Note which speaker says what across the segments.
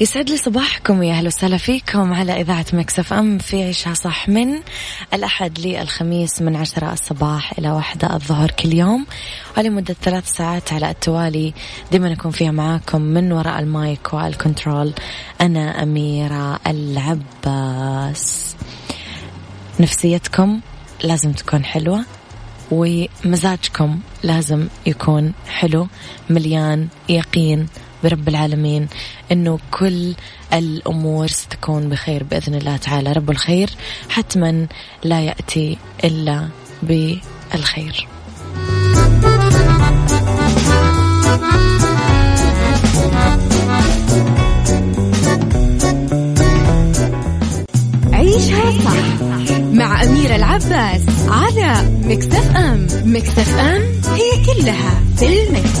Speaker 1: يسعد لي صباحكم يا أهلا وسهلا فيكم على إذاعة Mix FM في عيشها صح من الأحد للخميس من عشرة الصباح إلى واحدة الظهر كل يوم. ولمده ثلاث ساعات على التوالي دائما اكون فيها معاكم من وراء ال mic وال control أنا أميرة العباس. نفسيتكم لازم تكون حلوة ومزاجكم لازم يكون حلو مليان يقين برب العالمين إنه كل الأمور ستكون بخير بإذن الله تعالى. رب الخير حتما لا يأتي إلا بالخير.
Speaker 2: عيشها صح مع أميرة العباس على مكتف أم. مكتف أم هي كلها في المكس.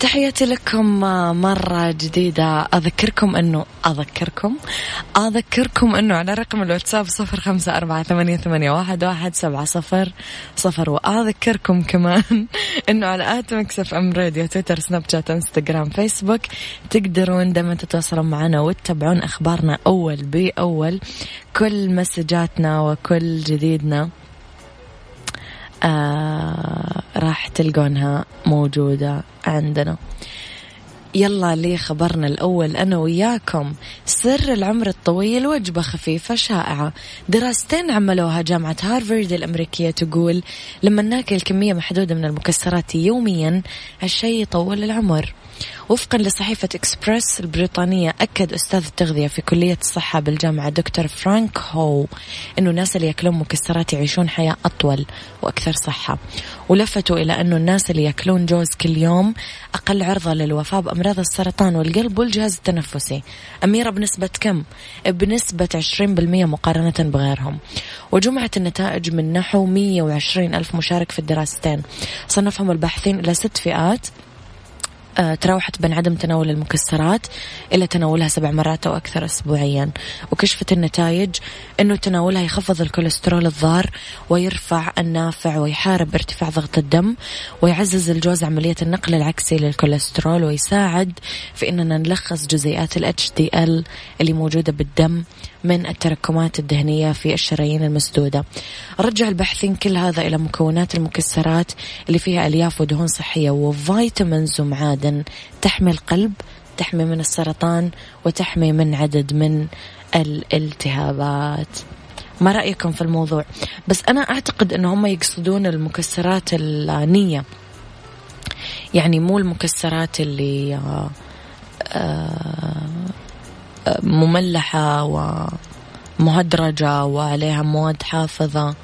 Speaker 1: تحياتي لكم مرة جديدة. أذكركم أنه أذكركم؟ أذكركم أنه على رقم الواتساب صفر خمسة أربعة ثمانية, ثمانية واحد, واحد سبعة صفر صفر. وأذكركم كمان أنه على at Mix FM Radio تويتر سناب شات إنستغرام فيسبوك تقدرون دائما تتواصلون معنا وتتابعون أخبارنا أول بأول. كل مسجاتنا وكل جديدنا آه راح تلقونها موجودة عندنا. يلا لي خبرنا الأول أنا وياكم. سر العمر الطويل وجبة خفيفة شائعة. دراستين عملوها جامعة هارفارد الأمريكية تقول لما ناكل كمية محدودة من المكسرات يوميا هالشيء يطول العمر. وفقا لصحيفة إكسبرس البريطانية أكد أستاذ التغذية في كلية الصحة بالجامعة دكتور فرانك هو أنه الناس اللي يأكلون مكسرات يعيشون حياة أطول وأكثر صحة. ولفتوا إلى أنه الناس اللي يأكلون جوز كل يوم أقل عرضة للوفاة بأمراض السرطان والقلب والجهاز التنفسي. أميرة بنسبة كم؟ بنسبة 20% مقارنة بغيرهم. وجمعت النتائج من نحو 120 ألف مشارك في الدراستين. صنفهم الباحثين إلى ست فئات. تراوحت بين عدم تناول المكسرات إلى تناولها سبع مرات أو أكثر أسبوعيا. وكشفت النتائج أنه تناولها يخفض الكوليسترول الضار ويرفع النافع ويحارب ارتفاع ضغط الدم ويعزز الجوز عملية النقل العكسي للكوليسترول ويساعد في أننا نلخص جزيئات ال HDL اللي موجودة بالدم من التراكمات الدهنية في الشرايين المسدودة. رجع الباحثين كل هذا إلى مكونات المكسرات اللي فيها ألياف ودهون صحية وفيتامينز ومعادن تحمي القلب تحمي من السرطان وتحمي من عدد من الالتهابات. ما رأيكم في الموضوع؟ بس أنا أعتقد أنه هم يقصدون المكسرات النية. يعني مو المكسرات اللي آه، آه، مملحة ومهدرجة وعليها مواد حافظة.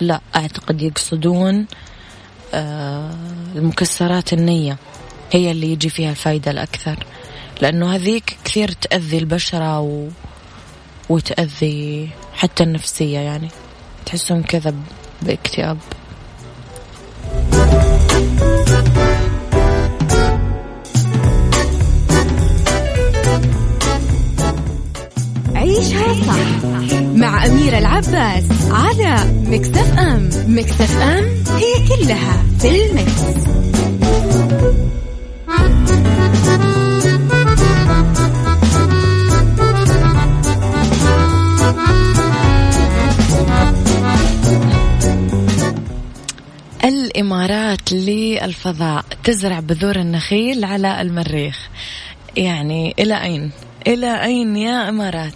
Speaker 1: لا أعتقد يقصدون المكسرات النية هي اللي يجي فيها الفايدة الأكثر. لأنه هذيك كثير تأذي البشرة و... وتأذي حتى النفسية يعني. تحسهم كذا باكتئاب.
Speaker 2: عيشها صح مع أميرة العباس على مكتف أم مكتف أم هي كلها في المكس.
Speaker 1: الإمارات للفضاء تزرع بذور النخيل على المريخ يعني إلى أين؟ إلى أين يا إمارات؟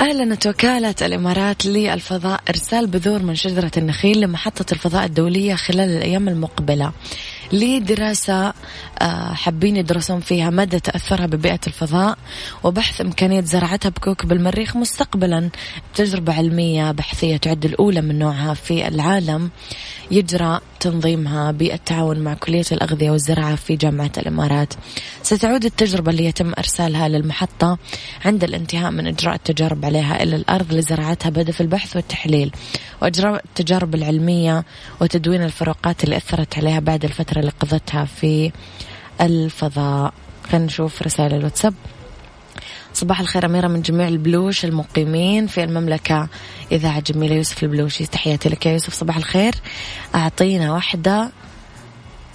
Speaker 1: أعلنت وكالة الإمارات للفضاء. إرسال بذور من شجرة النخيل لمحطة الفضاء الدولية خلال الأيام المقبلة. لدراسة آه، حابين يدرسون فيها مدى تأثرها ببيئة الفضاء وبحث إمكانية زراعتها بكوكب المريخ مستقبلا. تجربة علمية بحثية تعد الأولى من نوعها في العالم. يجرى تنظيمها بالتعاون مع كلية الأغذية والزراعة في جامعة الإمارات. ستعود التجربة اللي يتم إرسالها للمحطة عند الانتهاء من إجراء التجارب عليها إلى الأرض لزراعتها بهدف البحث والتحليل وإجراء التجارب العلمية وتدوين الفروقات اللي أثرت عليها بعد الفترة اللي قضتها في الفضاء. خلينا نشوف رسائل الواتساب. صباح الخير أميرة من جميع البلوش المقيمين في المملكة إذاعة جميلة يوسف البلوشي تحياتي لك يا يوسف صباح الخير. أعطينا واحدة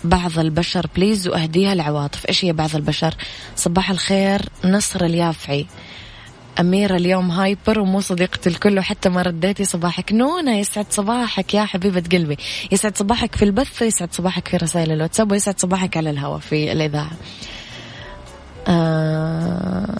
Speaker 1: بعض البشر please وأهديها لعواطف إيش هي بعض البشر؟ صباح الخير نصر اليافعي. أميرة اليوم hyper ومو صديقة الكل وحتى ما رديتي صباحك. نونا يسعد صباحك يا حبيبة قلبي. يسعد صباحك في البث ويسعد صباحك في رسائل الواتساب ويسعد صباحك على الهواء في الإذاعة. آه...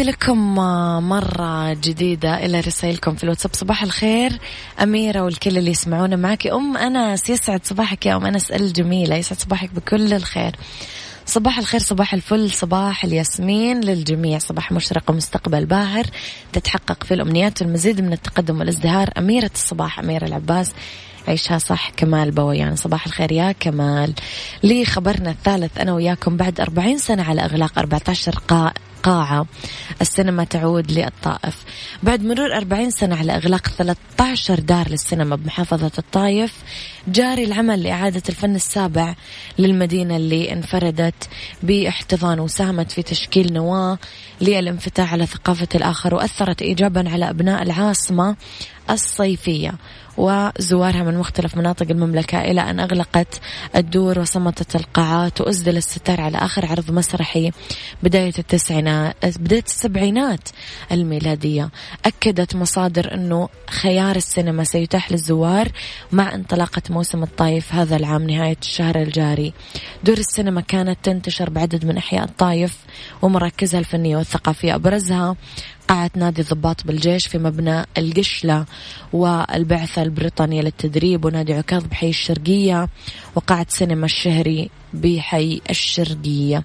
Speaker 1: لكم مرة جديدة إلى رسائلكم في الواتساب. صباح الخير أميرة والكل اللي يسمعونا معك. أم أنس يسعد صباحك يا أم أنس. الجميلة يسعد صباحك بكل الخير. صباح الخير صباح الفل صباح الياسمين للجميع. صباح مشرق ومستقبل باهر تتحقق في الأمنيات والمزيد من التقدم والازدهار. أميرة الصباح أميرة العباس عيشها صح كمال بويان. صباح الخير يا كمال. لي خبرنا الثالث أنا وياكم بعد أربعين سنة على إغلاق 14 قاء قاعة. السينما تعود للطائف. بعد مرور 40 سنة على إغلاق 13 دار للسينما بمحافظة الطايف جاري العمل لإعادة الفن السابع للمدينة اللي انفردت باحتضان وساهمت في تشكيل نواة للانفتاح على ثقافة الآخر وأثرت إيجابا على أبناء العاصمة الصيفية. وزوارها من مختلف مناطق المملكة إلى أن أغلقت الدور وصمتت القاعات وأسدل الستار على آخر عرض مسرحي بداية التسعينات بداية السبعينات الميلادية. أكدت مصادر أنه خيار السينما سيتاح للزوار مع انطلاقة موسم الطايف هذا العام نهاية الشهر الجاري. دور السينما كانت تنتشر بعدد من أحياء الطايف ومراكزها الفنية والثقافية. أبرزها قاعة نادي الضباط بالجيش في مبنى القشلة والبعثة البريطانية للتدريب ونادي عكاظ بحي الشرقية وقاعة سينما الشهري بحي الشرقية.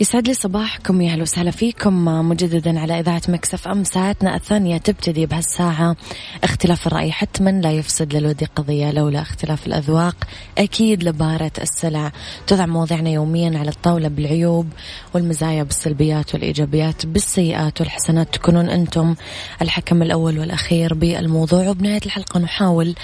Speaker 1: يسعد لي صباحكم يا أهلا وسهلا فيكم. مجددا على إذاعة Mix FM ساعتنا الثانية تبتدي بهالساعة. اختلاف الرأي حتما لا يفسد للود قضية لولا اختلاف الأذواق. أكيد لبارة السلع تضع مواضيعنا يوميا على الطاولة بالعيوب والمزايا بالسلبيات والإيجابيات بالسيئات والحسنات. تكونون أنتم الحكم الأول والأخير بالموضوع. وبنهاية الحلقة نحاول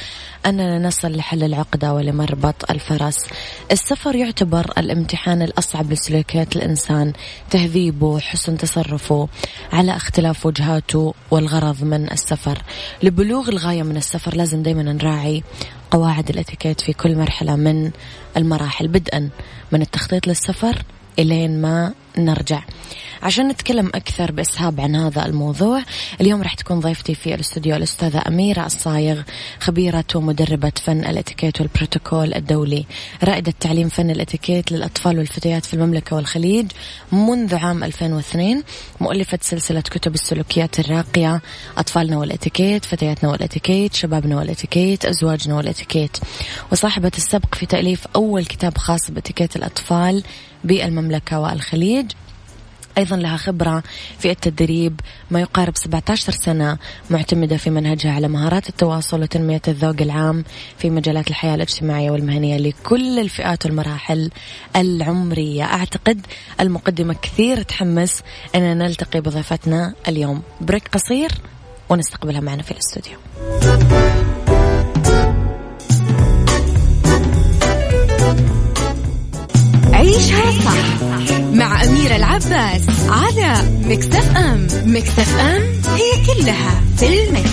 Speaker 1: اننا نصل لحل العقده ولمربط الفرس. السفر يعتبر الامتحان الأصعب لسلوكيات الإنسان. تهذيبه حسن تصرفه على اختلاف وجهاته والغرض من السفر. لبلوغ الغاية من السفر لازم دايما نراعي قواعد الإتيكيت في كل مرحلة من المراحل. بدءا من التخطيط للسفر إلين ما نرجع. عشان نتكلم أكثر بإسهاب عن هذا الموضوع اليوم راح تكون ضيفتي في الاستوديو الأستاذة أميرة الصايغ خبيرة ومدربة فن الإتيكيت والبروتوكول الدولي. رائدة تعليم فن الإتيكيت للأطفال والفتيات في المملكة والخليج منذ عام 2002 مؤلفة سلسلة كتب السلوكيات الراقية أطفالنا والإتيكيت فتياتنا والإتيكيت شبابنا والإتيكيت أزواجنا والإتيكيت. وصاحبة السبق في تأليف أول كتاب خاص بإتيكيت الأطفال بالمملكة والخليج. أيضا لها خبرة في التدريب ما يقارب 17 سنة معتمدة في منهجها على مهارات التواصل وتنمية الذوق العام في مجالات الحياة الاجتماعية والمهنية لكل الفئات والمراحل العمرية. أعتقد المقدمة كثير تحمس أننا نلتقي بضيفتنا اليوم. بريك قصير ونستقبلها معنا في الاستوديو.
Speaker 2: عيشها صح مع أميرة العباس على Mix FM Mix FM هي كلها في ال mix.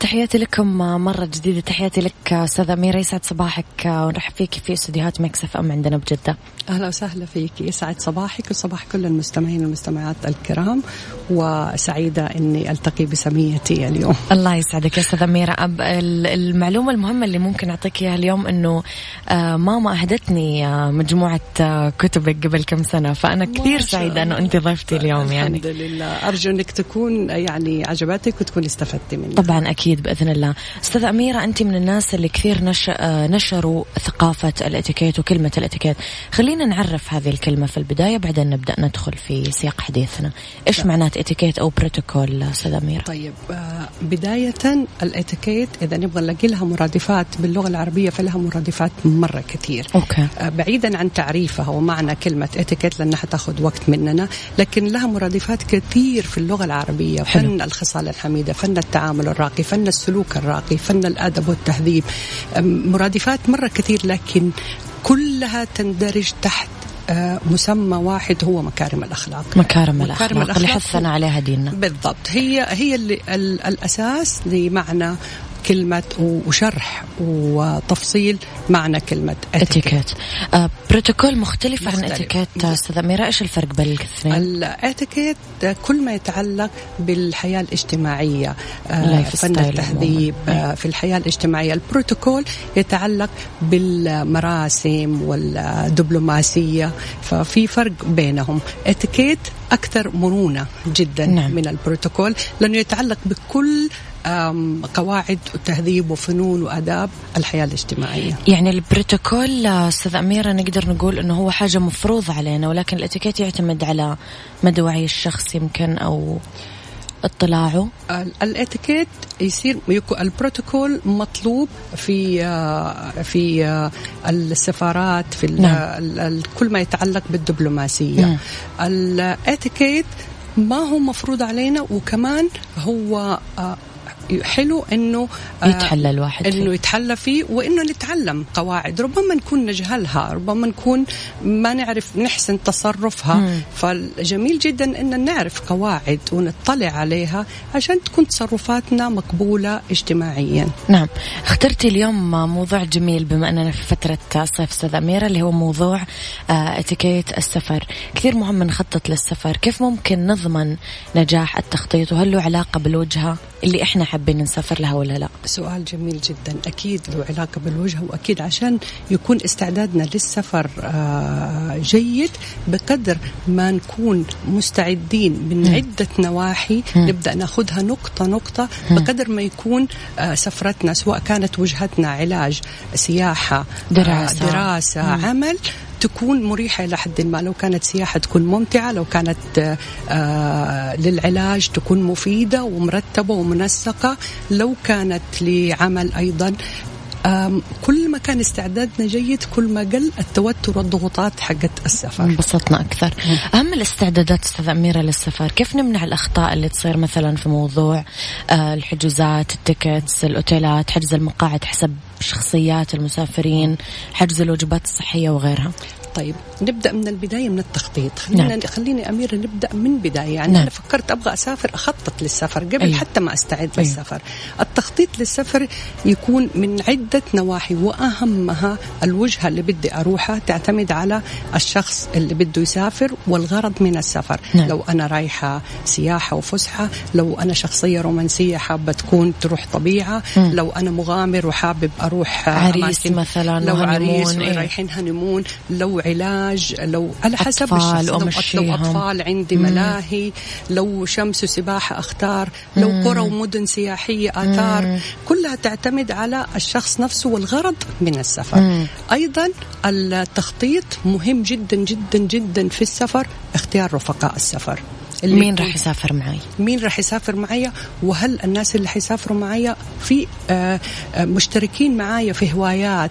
Speaker 1: تحياتي لكم مرة جديدة. تحياتي لك أستاذة أميرة. يسعد صباحك. ونرحب فيك في استديوهات Mix FM عندنا بجدة.
Speaker 3: أهلا وسهلا فيك. يسعد صباحك وصباح كل المستمعين والمستمعات الكرام. وسعيدة إني ألتقي بسميتي اليوم.
Speaker 1: الله يسعدك يا أستاذة أميرة. أب المعلومة المهمة اللي ممكن أعطيك إياها اليوم إنه آه، ماما أهدتني آه، مجموعة آه، كتبك قبل كم سنة. فأنا كثير سعيدة إنه أنت ضيفتي اليوم يعني.
Speaker 3: الحمد لله. أرجو إنك تكون يعني عجبتك وتكون استفدتي منها.
Speaker 1: طبعا أكيد بإذن الله. أستاذة أميرة أنت من الناس اللي كثير نش... نشروا ثقافة الإتيكيت وكلمة الإتيكيت. خلينا نعرف هذه الكلمة في البداية بعدين نبدأ ندخل في سياق حديثنا. إيش معنات اتيكيت أو بروتوكول أستاذة أميرة؟
Speaker 3: طيب آه، بداية الاتيكيت إذا نبغى نلاقي لها مرادفات باللغة العربية فلها مرادفات مرة كثير.
Speaker 1: okay.
Speaker 3: آه، بعيدا عن تعريفها ومعنى كلمة اتيكيت لأنها حتاخذ وقت مننا لكن لها مرادفات كثير في اللغة العربية.
Speaker 1: حلو.
Speaker 3: فن الخصال الحميدة فن التعامل الراقي فن السلوك الراقي فن الأدب والتهذيب. مرادفات مرة كثير لكن كلها تندرج تحت آه، مسمى واحد هو مكارم الأخلاق.
Speaker 1: مكارم
Speaker 3: مكارم
Speaker 1: الأخلاق اللي حثنا عليها ديننا.
Speaker 3: بالضبط هي هي اللي ال- الأساس لمعنى كلمة وشرح وتفصيل معنى كلمة اتيكيت
Speaker 1: آه بروتوكول مختلف, عن. اتيكيت استاذة أميرة إيش الفرق بين الاثنين؟
Speaker 3: الاتيكيت كل ما يتعلق بالحياة الاجتماعية آه، فن التهذيب. آه، في الحياة الاجتماعية البروتوكول يتعلق بالمراسم والدبلوماسية ففي فرق بينهم اتيكيت أكثر مرونة جدا
Speaker 1: نعم.
Speaker 3: من البروتوكول لأنه يتعلق بكل قواعد وتهذيب وفنون وآداب الحياة الاجتماعية
Speaker 1: يعني البروتوكول أستاذ أميرة نقدر نقول أنه هو حاجة مفروض علينا ولكن الإتيكيت يعتمد على مدى وعي الشخص يمكن أو اطلاعه
Speaker 3: الإتيكيت يصير البروتوكول مطلوب في آه، في آه، السفارات في نعم. كل ما يتعلق بالدبلوماسية نعم. الإتيكيت ما هو مفروض علينا وكمان هو آه، حلو إنه
Speaker 1: آه، يتحلى الواحد
Speaker 3: إنه يتحلى فيه وإنه نتعلم قواعد. ربما نكون نجهلها ربما نكون ما نعرف نحسن تصرفها. مم. فالجميل جدا إن نعرف قواعد ونطلع عليها عشان تكون تصرفاتنا مقبولة اجتماعيا.
Speaker 1: نعم. اخترتي اليوم موضوع جميل بما أننا في فترة صيف أستاذ أميرة اللي هو موضوع آه، اتيكيت السفر. كثير مهم نخطط للسفر. كيف ممكن نضمن نجاح التخطيط؟ وهل له علاقة بالوجهة اللي إحنا حابين نسافر لها ولا لا؟
Speaker 3: سؤال جميل جدا أكيد له علاقة بالوجهة وأكيد عشان يكون استعدادنا للسفر آه، جيد بقدر ما نكون مستعدين من. عدة نواحي. نبدأ ناخذها نقطة نقطة. بقدر ما يكون آه، سفرتنا سواء كانت وجهتنا علاج سياحة آه،
Speaker 1: دراسة,
Speaker 3: دراسة عمل تكون مريحة إلى حد ما. لو كانت سياحة تكون ممتعة لو كانت آه للعلاج تكون مفيدة ومرتبة ومنسقة لو كانت لعمل أيضا. كل ما كان استعدادنا جيد كل ما قل التوتر والضغوطات حقت السفر.
Speaker 1: انبسطنا أكثر. أهم الاستعدادات أستاذ أميرة للسفر. كيف نمنع الأخطاء اللي تصير مثلا في موضوع آه، الحجوزات التيكتس الأوتيلات حجز المقاعد حسب شخصيات المسافرين حجز الوجبات الصحية وغيرها
Speaker 3: طيب نبدأ من البداية من التخطيط خلينا نعم. خليني اميره نبدأ من بداية يعني نعم. أنا فكرت أبغى أسافر أخطط للسفر قبل أيوه. حتى ما أستعد أيوه. للسفر التخطيط للسفر يكون من عدة نواحي وأهمها الوجهة اللي بدي أروحها تعتمد على الشخص اللي بده يسافر والغرض من السفر نعم. لو أنا رايحة سياحة وفسحة لو أنا شخصية رومانسية حابة تكون تروح طبيعة م. لو أنا مغامر وحابب أروح
Speaker 1: عريس مثلا
Speaker 3: لو عريس إيه؟ رايحين هنمون لو علاج لو على حسب
Speaker 1: الشخص لو,
Speaker 3: لو أطفال عندي ملاهي لو شمس وسباحة أختار لو قرى ومدن سياحية آثار كلها تعتمد على الشخص نفسه والغرض من السفر. أيضا التخطيط مهم جدا جدا جدا في السفر اختيار رفقاء السفر.
Speaker 1: مين راح يسافر معي
Speaker 3: مين راح يسافر معي وهل الناس اللي حيسافروا معي في آه، آه، مشتركين معي في هوايات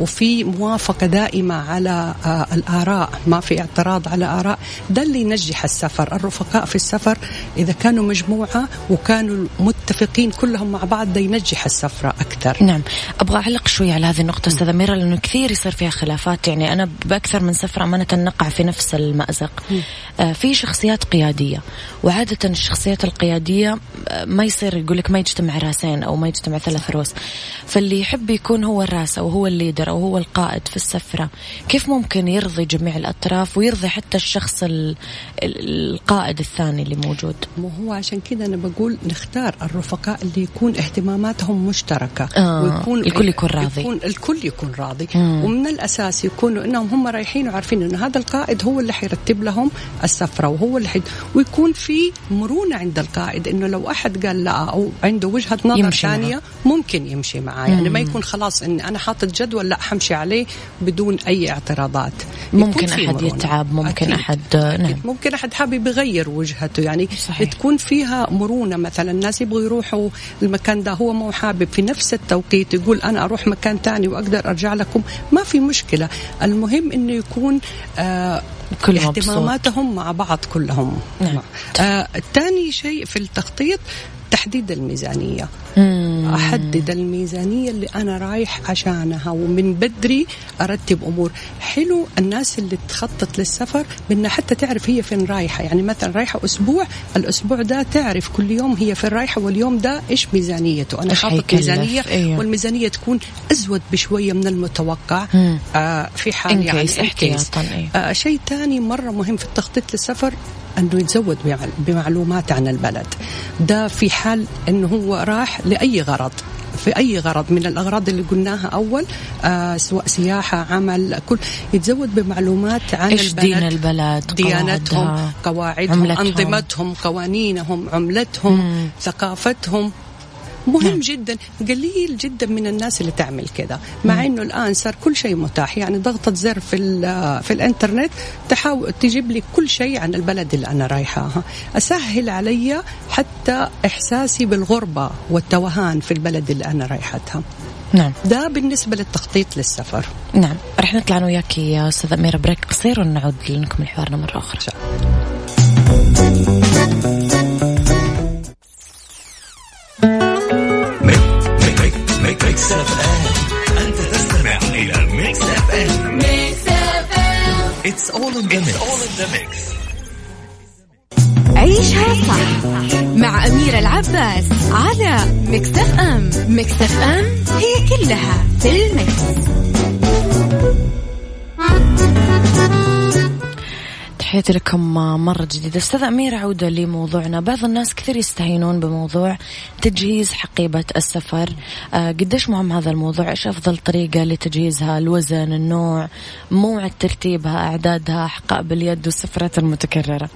Speaker 3: وفي موافقة دائمة على آه، الآراء ما في اعتراض على آراء ده اللي ينجح السفر. الرفقاء في السفر إذا كانوا مجموعة وكانوا متفقين كلهم مع بعض ده ينجح السفرة أكثر.
Speaker 1: نعم. أبغى أعلق شوي على هذه النقطة أستاذة ميرا لأنه كثير يصير فيها خلافات. يعني أنا بأكثر من سفرة أمانة نقع في نفس المأزق. في شخصيات قيادية. قيادية وعادة الشخصيات القيادية ما يصير يقول لك ما يجتمع رأسين أو ما يجتمع ثلاث رؤوس. فاللي يحب يكون هو الرأس أو هو الليدر أو هو القائد في السفرة. كيف ممكن يرضي جميع الأطراف ويرضي حتى الشخص القائد الثاني اللي موجود؟
Speaker 3: مو هو عشان كذا أنا بقول نختار الرفقاء اللي يكون اهتماماتهم مشتركة.
Speaker 1: آه ويكون الكل يكون راضي.
Speaker 3: يكون الكل يكون راضي. مم. ومن الأساس يكونوا أنهم هم رايحين وعارفين أنه هذا القائد هو اللي حيرتب لهم السفرة وهو اللي حي... ويكون في مرونة عند القائد إنه لو أحد قال لا أو عنده وجهة نظر ثانية ممكن يمشي معاه يعني ما يكون خلاص اني أنا حاطط جدول لا حمشي عليه بدون أي اعتراضات.
Speaker 1: ممكن أحد مرونة. يتعب ممكن أكيد. أحد
Speaker 3: نعم. ممكن أحد حابب يغير وجهته. يعني صحيح. تكون فيها مرونة مثلا. الناس يبغوا يروحوا المكان ده هو مو حابب. في نفس التوقيت يقول أنا أروح مكان ثاني وأقدر أرجع لكم. ما في مشكلة. المهم إنه يكون آه كل اهتماماتهم مع بعض كلهم نعم. آه ثاني شيء في التخطيط تحديد الميزانية. مم. أحدد الميزانية اللي أنا رايح عشانها ومن بدري أرتب أمور. حلو الناس اللي تخطط للسفر بأنها حتى تعرف هي فين رايحة. يعني مثلا رايحة أسبوع الأسبوع ده تعرف كل يوم هي فين رايحة واليوم ده إيش ميزانيته. أنا حاطط ميزانية أيوه. والميزانية تكون أزود بشوية من المتوقع. آه في حال يعني
Speaker 1: احتياطا
Speaker 3: أيوه. آه شيء ثاني مرة مهم في التخطيط للسفر أنه يتزود بمعلومات عن البلد. ده في حال إنه هو راح لأي غرض. في أي غرض من الأغراض اللي قلناها أول آه سواء سياحة عمل كل. يتزود بمعلومات عن
Speaker 1: إيش البلد دين البلد.
Speaker 3: ديانتهم قواعدهم أنظمتهم قوانينهم عملتهم مم. ثقافتهم. مهم نعم. جدا قليل جدا من الناس اللي تعمل كذا مع. إنه الآن صار كل شيء متاح. يعني ضغطة زر في في الإنترنت تحاول تجيب لي كل شيء عن البلد اللي أنا رايحاها. أسهل علي حتى إحساسي بالغربة والتوهان في البلد اللي أنا رايحتها.
Speaker 1: نعم.
Speaker 3: ده بالنسبة للتخطيط للسفر.
Speaker 1: نعم. رح نطلع أنا وياك يا أستاذ أميرة break. قصير ونعود لنكمل حوارنا مرة أخرى. شاء. it's all in the mix عيشها صح مع أميرة العباس على ام Mix FM هي كلها في ال mix. تحياتي لكم مرة جديدة. أستاذ أميرة عودة لموضوعنا. بعض الناس كثير يستهينون بموضوع تجهيز حقيبة السفر. آه قديش مهم هذا الموضوع؟ إيش أفضل طريقة لتجهيزها؟ الوزن النوع موعد ترتيبها أعدادها حقائب اليد والسفرات المتكررة.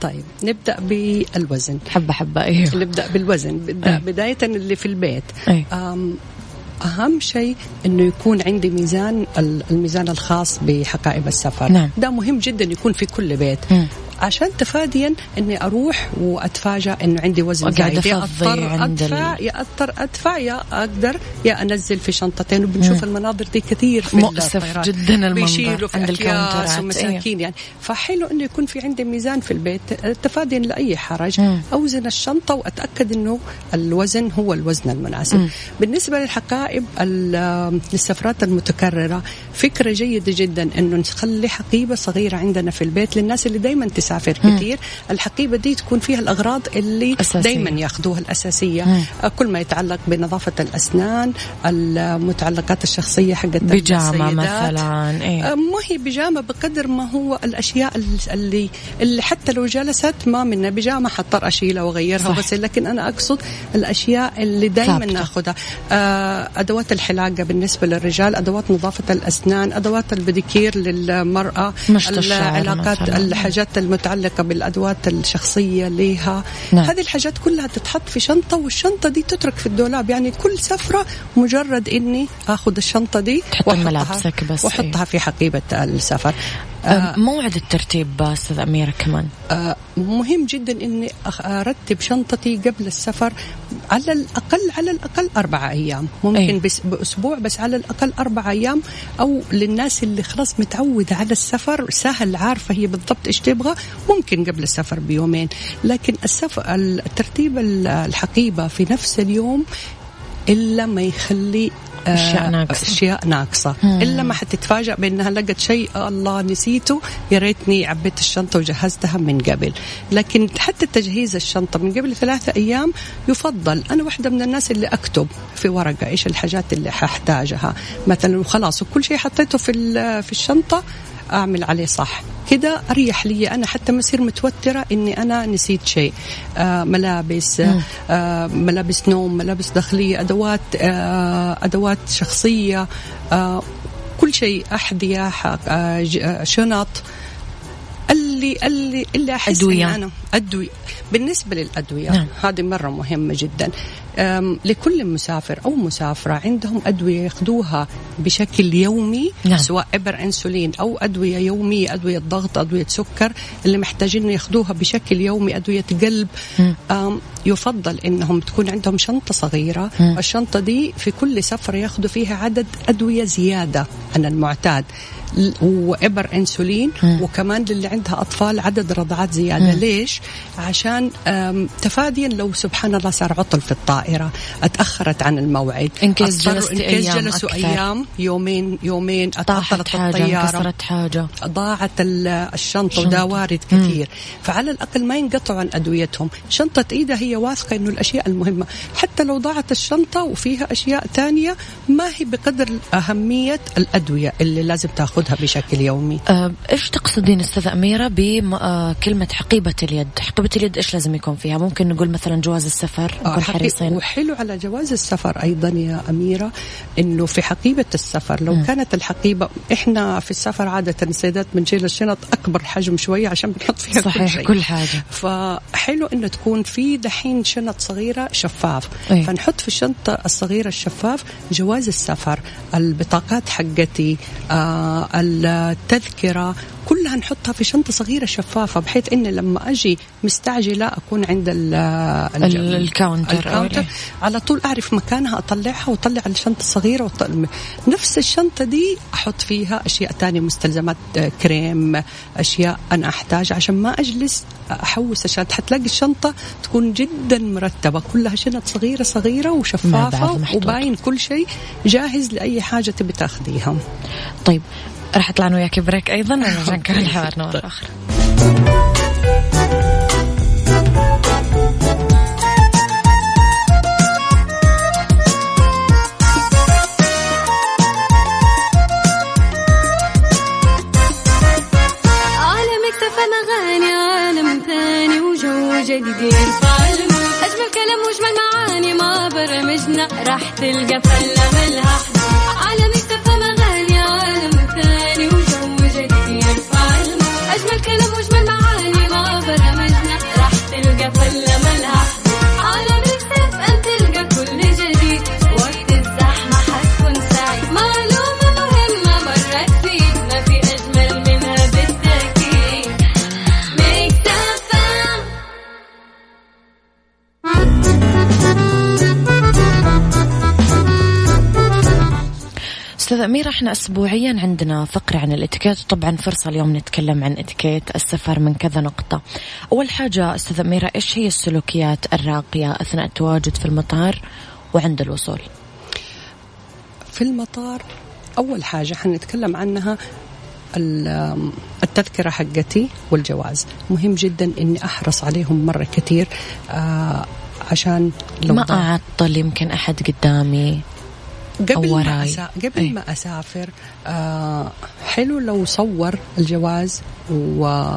Speaker 3: طيب نبدأ بالوزن.
Speaker 1: حبة حبة أيوه.
Speaker 3: نبدأ بالوزن. أيوه. بداية اللي في البيت.
Speaker 1: أيوه.
Speaker 3: أهم شيء إنه يكون عندي ميزان الميزان الخاص بحقائب السفر
Speaker 1: نعم.
Speaker 3: ده مهم جدا يكون في كل بيت م. عشان تفاديا إني أروح وأتفاجأ إنه عندي وزن
Speaker 1: زايد. يا أضطر
Speaker 3: أدفع يا أضطر أدفع يا أقدر يا أنزل في شنطتين. وبنشوف المناظر دي كثير في
Speaker 1: مؤسف جدا المنظر
Speaker 3: بيشيلوا في عند الكاونترات ومساكين يعني. فحلو إنه يكون في عندي ميزان في البيت. تفاديا لأي حرج. مم. أوزن الشنطة وأتأكد إنه الوزن هو الوزن المناسب. مم. بالنسبة للحقائب للسفرات المتكررة فكرة جيدة جدا إنه نخلي حقيبة صغيرة عندنا في البيت للناس اللي دائما تسافر. كثير الحقيبة دي تكون فيها الأغراض اللي دائما ياخذوها الأساسية. مم. كل ما يتعلق بنظافة الأسنان المتعلقات الشخصية حقت
Speaker 1: بيجامة مثلا
Speaker 3: إيه؟ ما هي بيجامة بقدر ما هو الأشياء اللي اللي حتى لو جلست ما منها. بيجامة حضطر أشيلها واغيرها بس لكن أنا أقصد الأشياء اللي دائما ناخذها. آه أدوات الحلاقة بالنسبة للرجال أدوات نظافة الأسنان أدوات البديكير للمرأة العلاقات الحاجات الم المتعلقة بالأدوات الشخصية لها نعم. هذه الحاجات كلها تتحط في شنطة والشنطة دي تترك في الدولاب. يعني كل سفرة مجرد إني أخذ الشنطة دي
Speaker 1: تحط ملابسك بس
Speaker 3: وأحطها في حقيبة السفر.
Speaker 1: آه موعد الترتيب أستاذ أميرة كمان.
Speaker 3: آه مهم جدا إني أرتب شنطتي قبل السفر على الأقل على الأقل أربع أيام. ممكن أيه. بس بأسبوع بس على الأقل أربع أيام. أو للناس اللي خلاص متعودة على السفر سهل عارفة هي بالضبط إيش تبغى ممكن قبل السفر بيومين. لكن السفر الترتيب الحقيبة في نفس اليوم إلا ما يخلي
Speaker 1: أشياء آه،
Speaker 3: ناقصة. أشياء ناقصة. إلا ما حتتفاجأ بأنها لقت شيء الله نسيته يا ريتني عبيت الشنطة وجهزتها من قبل. لكن حتى تجهيز الشنطة من قبل ثلاثة أيام يفضل. أنا واحدة من الناس اللي أكتب في ورقة إيش الحاجات اللي ححتاجها. مثلا وخلاص وكل شيء حطيته في في الشنطة أعمل عليه صح. كده أريح لي. أنا حتى ما اصير متوترة إني أنا نسيت شيء. آه ملابس آه ملابس نوم ملابس داخلية أدوات آه أدوات شخصية آه كل شيء أحذية آه, آه، شنط. اللي اللي اللي أحس
Speaker 1: أدوية.
Speaker 3: أنا أدوية. بالنسبة للأدوية نعم. هذه مرة مهمة جدا. لكل مسافر أو مسافرة عندهم أدوية ياخذوها بشكل يومي
Speaker 1: نعم.
Speaker 3: سواء إبر إنسولين أو أدوية يومية أدوية ضغط أدوية سكر اللي محتاجين ياخذوها بشكل يومي أدوية قلب. يفضل إنهم تكون عندهم شنطة صغيرة. م. الشنطة دي في كل سفره ياخذوا فيها عدد أدوية زيادة عن المعتاد. وإبر إنسولين. مم. وكمان للي عندها أطفال عدد رضعات زيادة. مم. ليش؟ عشان تفاديا لو سبحان الله صار عطل في الطائرة. أتأخرت عن الموعد.
Speaker 1: انكيز جلست
Speaker 3: أيام جلسوا أكثر. أيام يومين يومين
Speaker 1: اتعطلت الطيارة. حاجة.
Speaker 3: ضاعت الشنطة وده وارد كثير. مم. فعلى الأقل ما ينقطعوا عن أدويتهم. شنطة إيدها هي واثقة إنه الأشياء المهمة. حتى لو ضاعت الشنطة وفيها أشياء ثانية ما هي بقدر أهمية الأدوية اللي لازم تاخذ تأخذها بشكل يومي؟
Speaker 1: أه إيش تقصدين أستاذة أميرة بكلمة حقيبة اليد؟ حقيبة اليد إيش لازم يكون فيها؟ ممكن نقول مثلا جواز السفر
Speaker 3: نكون آه حريصين؟ وحلو على جواز السفر أيضا يا أميرة أنه في حقيبة السفر. لو م. كانت الحقيبة إحنا في السفر عادة السيدات بنشيل الشنط أكبر حجم شوية عشان بنحط فيها
Speaker 1: صحيح
Speaker 3: كل, شيء.
Speaker 1: كل حاجة.
Speaker 3: فحلو أنه تكون في دحين دحين شنط صغيرة شفاف
Speaker 1: أي.
Speaker 3: فنحط في الشنطة الصغيرة الشفاف جواز السفر البطاقات حقتي آه التذكرة كلها نحطها في شنطة صغيرة شفافة بحيث اني لما أجي مستعجلة أكون عند ال
Speaker 1: ال- ال counter أو
Speaker 3: ال counter.
Speaker 1: ال-
Speaker 3: على طول أعرف مكانها أطلعها وأطلع الشنطة الصغيرة وطل... نفس الشنطة دي أحط فيها أشياء تانية مستلزمات آه، كريم أشياء أنا احتاج عشان ما أجلس أحوس عشان حتلاقي الشنطة تكون جدا مرتبة. كلها شنط صغيرة
Speaker 1: صغيرة وشفافة.
Speaker 3: وباين كل شيء جاهز لأي حاجة تبي تاخذيها
Speaker 1: طيب راح اطلع أنا وياك بريك أيضا ونرجع نكمل حوارنا
Speaker 4: مرة أخرى. ثاني وجو جديد. أجمل كلام وأجمل معاني ما برمجنا راح تلقى فله ملها حدود. عالم
Speaker 1: أميرة إحنا اسبوعيا عندنا فقرة عن الإتيكيت وطبعا فرصة اليوم نتكلم عن إتيكيت السفر من كذا نقطة. أول حاجة أستاذ أميرة إيش هي السلوكيات الراقية أثناء التواجد في المطار وعند الوصول؟
Speaker 3: في المطار أول حاجة حنتكلم عنها ال- التذكرة حقتي والجواز مهم جدا إني أحرص عليهم مرة كثير آه عشان لو
Speaker 1: ما أعطل يمكن أحد قدامي
Speaker 3: قبل ما. أسا... قبل
Speaker 1: أي.
Speaker 3: ما أسافر آه حلو لو صور الجواز و...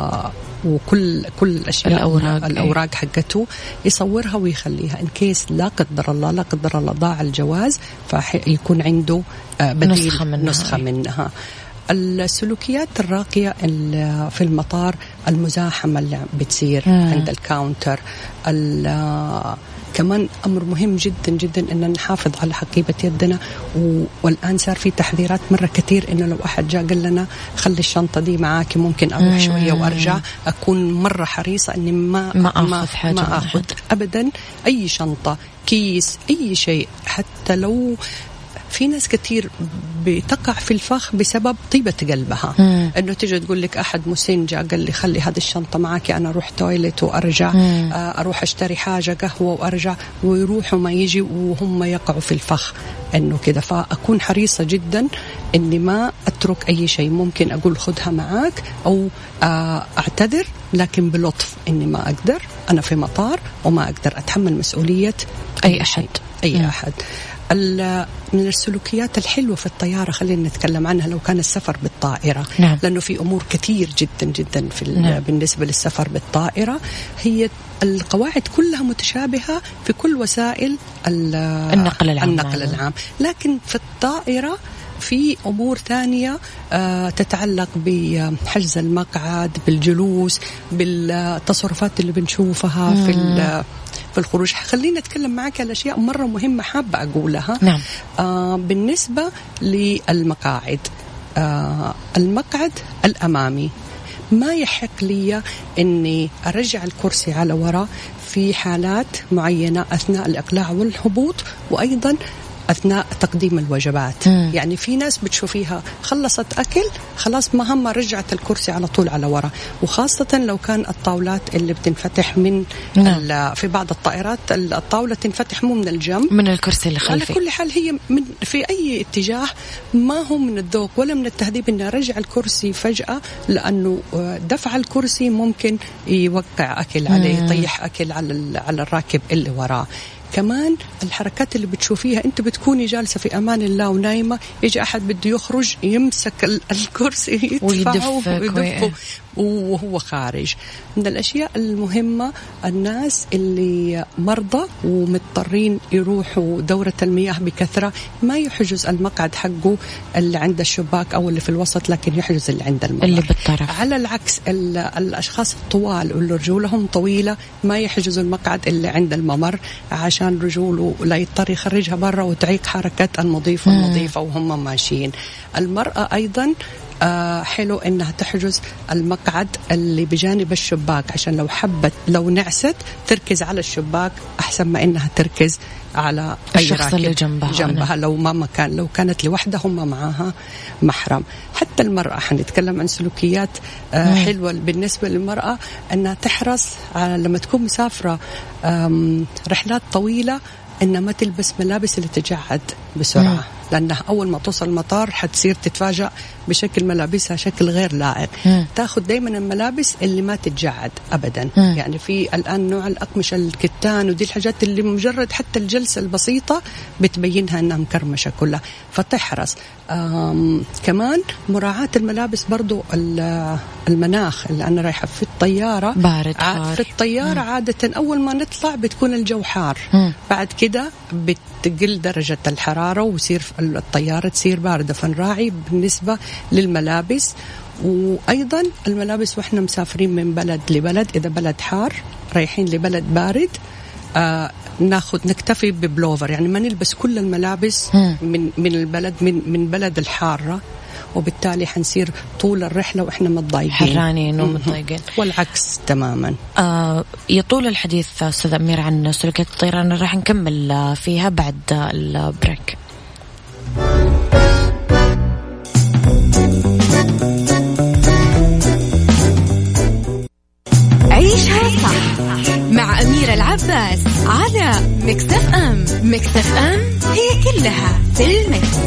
Speaker 3: وكل كل الأشياء
Speaker 1: الأوراق، أي.
Speaker 3: الأوراق حقته يصورها ويخليها in case لا قدر الله لا قدر الله ضاع الجواز فيكون عنده آه بديل
Speaker 1: نسخة منها،
Speaker 3: نسخة
Speaker 1: أي.
Speaker 3: منها السلوكيات الراقية ال- في المطار المزاحمة اللي بتصير
Speaker 1: مم.
Speaker 3: عند ال counter ال- كمان أمر مهم جدا جدا أن نحافظ على حقيبة يدنا و- والآن صار في تحذيرات مرة كثير أنه لو أحد جاء قال لنا خلي الشنطة دي معاكي ممكن أروح
Speaker 1: مم.
Speaker 3: شوية وأرجع أكون مرة حريصة أني ما
Speaker 1: ما آخذ حاجة من
Speaker 3: ما أخذ
Speaker 1: أحد.
Speaker 3: ابدا أي شنطة كيس أي شيء حتى لو في ناس كثير بتقع في الفخ بسبب طيبة قلبها
Speaker 1: مم.
Speaker 3: إنه تيجي تقول لك أحد مسن جاء قال لي خلي هذه الشنطة معك أنا أروح toilet وأرجع
Speaker 1: مم.
Speaker 3: آه، أروح أشتري حاجة قهوة وأرجع ويروحوا ما يجي وهم يقعوا في الفخ إنه كذا فأكون حريصة جدا إني ما أترك أي شيء ممكن أقول خذها معك أو آه، أعتذر لكن بلطف إني ما أقدر أنا في مطار وما أقدر أتحمل مسؤولية
Speaker 1: أي
Speaker 3: شيء.
Speaker 1: أحد. أي.
Speaker 3: أحد ال- من السلوكيات الحلوة في الطيارة خلينا نتكلم عنها لو كان السفر بالطائرة
Speaker 1: نعم.
Speaker 3: لأنه في أمور كثير جدا جدا في
Speaker 1: نعم.
Speaker 3: بالنسبة للسفر بالطائرة هي القواعد كلها متشابهة في كل وسائل ال-
Speaker 1: النقل العام
Speaker 3: النقل. العام لكن في الطائرة في أمور ثانية آه، تتعلق بحجز المقعد بالجلوس بالتصرفات اللي بنشوفها في في الخروج. خليني أتكلم معك على أشياء مرة مهمة حابة أقولها.
Speaker 1: نعم.
Speaker 3: آه بالنسبة للمقاعد. آه المقعد الأمامي. ما يحق لي إني أرجع الكرسي على وراء في حالات معينة أثناء الإقلاع والهبوط وأيضا أثناء تقديم الوجبات
Speaker 1: مم.
Speaker 3: يعني في ناس بتشوفيها خلصت أكل خلاص مهمه رجعت الكرسي على طول على ورا وخاصة لو كان الطاولات اللي بتنفتح من
Speaker 1: نعم.
Speaker 3: في بعض الطائرات الطاولة تنفتح مو من الجنب
Speaker 1: من الكرسي اللي
Speaker 3: على
Speaker 1: خلفي
Speaker 3: كل حال هي من في أي اتجاه ما هو من الذوق ولا من التهذيب اني ارجع الكرسي فجأة لأنه آه، دفع الكرسي ممكن يوقع أكل عليه. يطيح أكل على على الراكب اللي وراه كمان الحركات اللي بتشوفيها انت بتكوني جالسة في أمان الله ونايمة يجي أحد بده يخرج يمسك ال- الكرسي يدفعه
Speaker 1: ويدفك
Speaker 3: ويدفه.
Speaker 1: وي-
Speaker 3: وهو خارج. من الأشياء المهمة الناس اللي مرضى ومضطرين يروحوا دورة المياه بكثرة ما يحجز المقعد حقه اللي عند الشباك أو اللي في الوسط لكن يحجز اللي عند الممر
Speaker 1: اللي بالطرف.
Speaker 3: على العكس ال- الأشخاص الطوال واللي رجولهم طويلة ما يحجزوا المقعد اللي عند الممر عشان رجوله لا يضطر يخرجها برا وتعيق حركة المضيف والمضيفة وهم ماشيين. المرأة أيضا آه حلو إنها تحجز المقعد اللي بجانب الشباك عشان لو حبت لو نعست تركز على الشباك أحسن ما إنها تركز على أي
Speaker 1: الشخص
Speaker 3: راكب
Speaker 1: اللي جنبها.
Speaker 3: جنبها لو ما مكان لو كانت لوحدها هم معاها محرم. حتى المرأة حنتكلم عن سلوكيات آه حلوة بالنسبة للمرأة أنها تحرص على لما تكون مسافرة رحلات طويلة إنها ما تلبس ملابس اللي تجعد بسرعة.
Speaker 1: مم.
Speaker 3: لانها أول ما توصل المطار حتصير تتفاجأ بشكل ملابسها شكل غير لائق.
Speaker 1: مم.
Speaker 3: تاخذ دائما الملابس اللي ما تتجعد ابدا.
Speaker 1: مم.
Speaker 3: يعني في الآن نوع الأقمشة الكتان ودي الحاجات اللي مجرد حتى الجلسة البسيطة بتبينها إنها مكرمشة كلها. فتحرص كمان مراعاة الملابس برضو ال- المناخ اللي أنا رايحة في الطيارة.
Speaker 1: بارد حار.
Speaker 3: في الطيارة عادة أول ما نطلع بتكون الجو حار.
Speaker 1: مم.
Speaker 3: بعد كده بتقل درجة الحرارة ويصير الطيارة تصير باردة. فنراعي بالنسبة للملابس. وأيضا الملابس وإحنا مسافرين من بلد لبلد. إذا بلد حار رايحين لبلد بارد آه ناخذ نكتفي ببلوفر. يعني ما نلبس كل الملابس. من من البلد من من بلد الحارة. وبالتالي حنصير طول الرحلة وإحنا متضايقين.
Speaker 1: حرانين. ومتضايقين.
Speaker 3: والعكس تماما.
Speaker 1: آه يطول الحديث أستاذ أمير عن سلوكيات الطيران راح نكمل آه، فيها بعد آه، البريك.
Speaker 2: عيشها صح مع أميرة العباس على مكتف أم. مكتف أم هي كلها في المكس.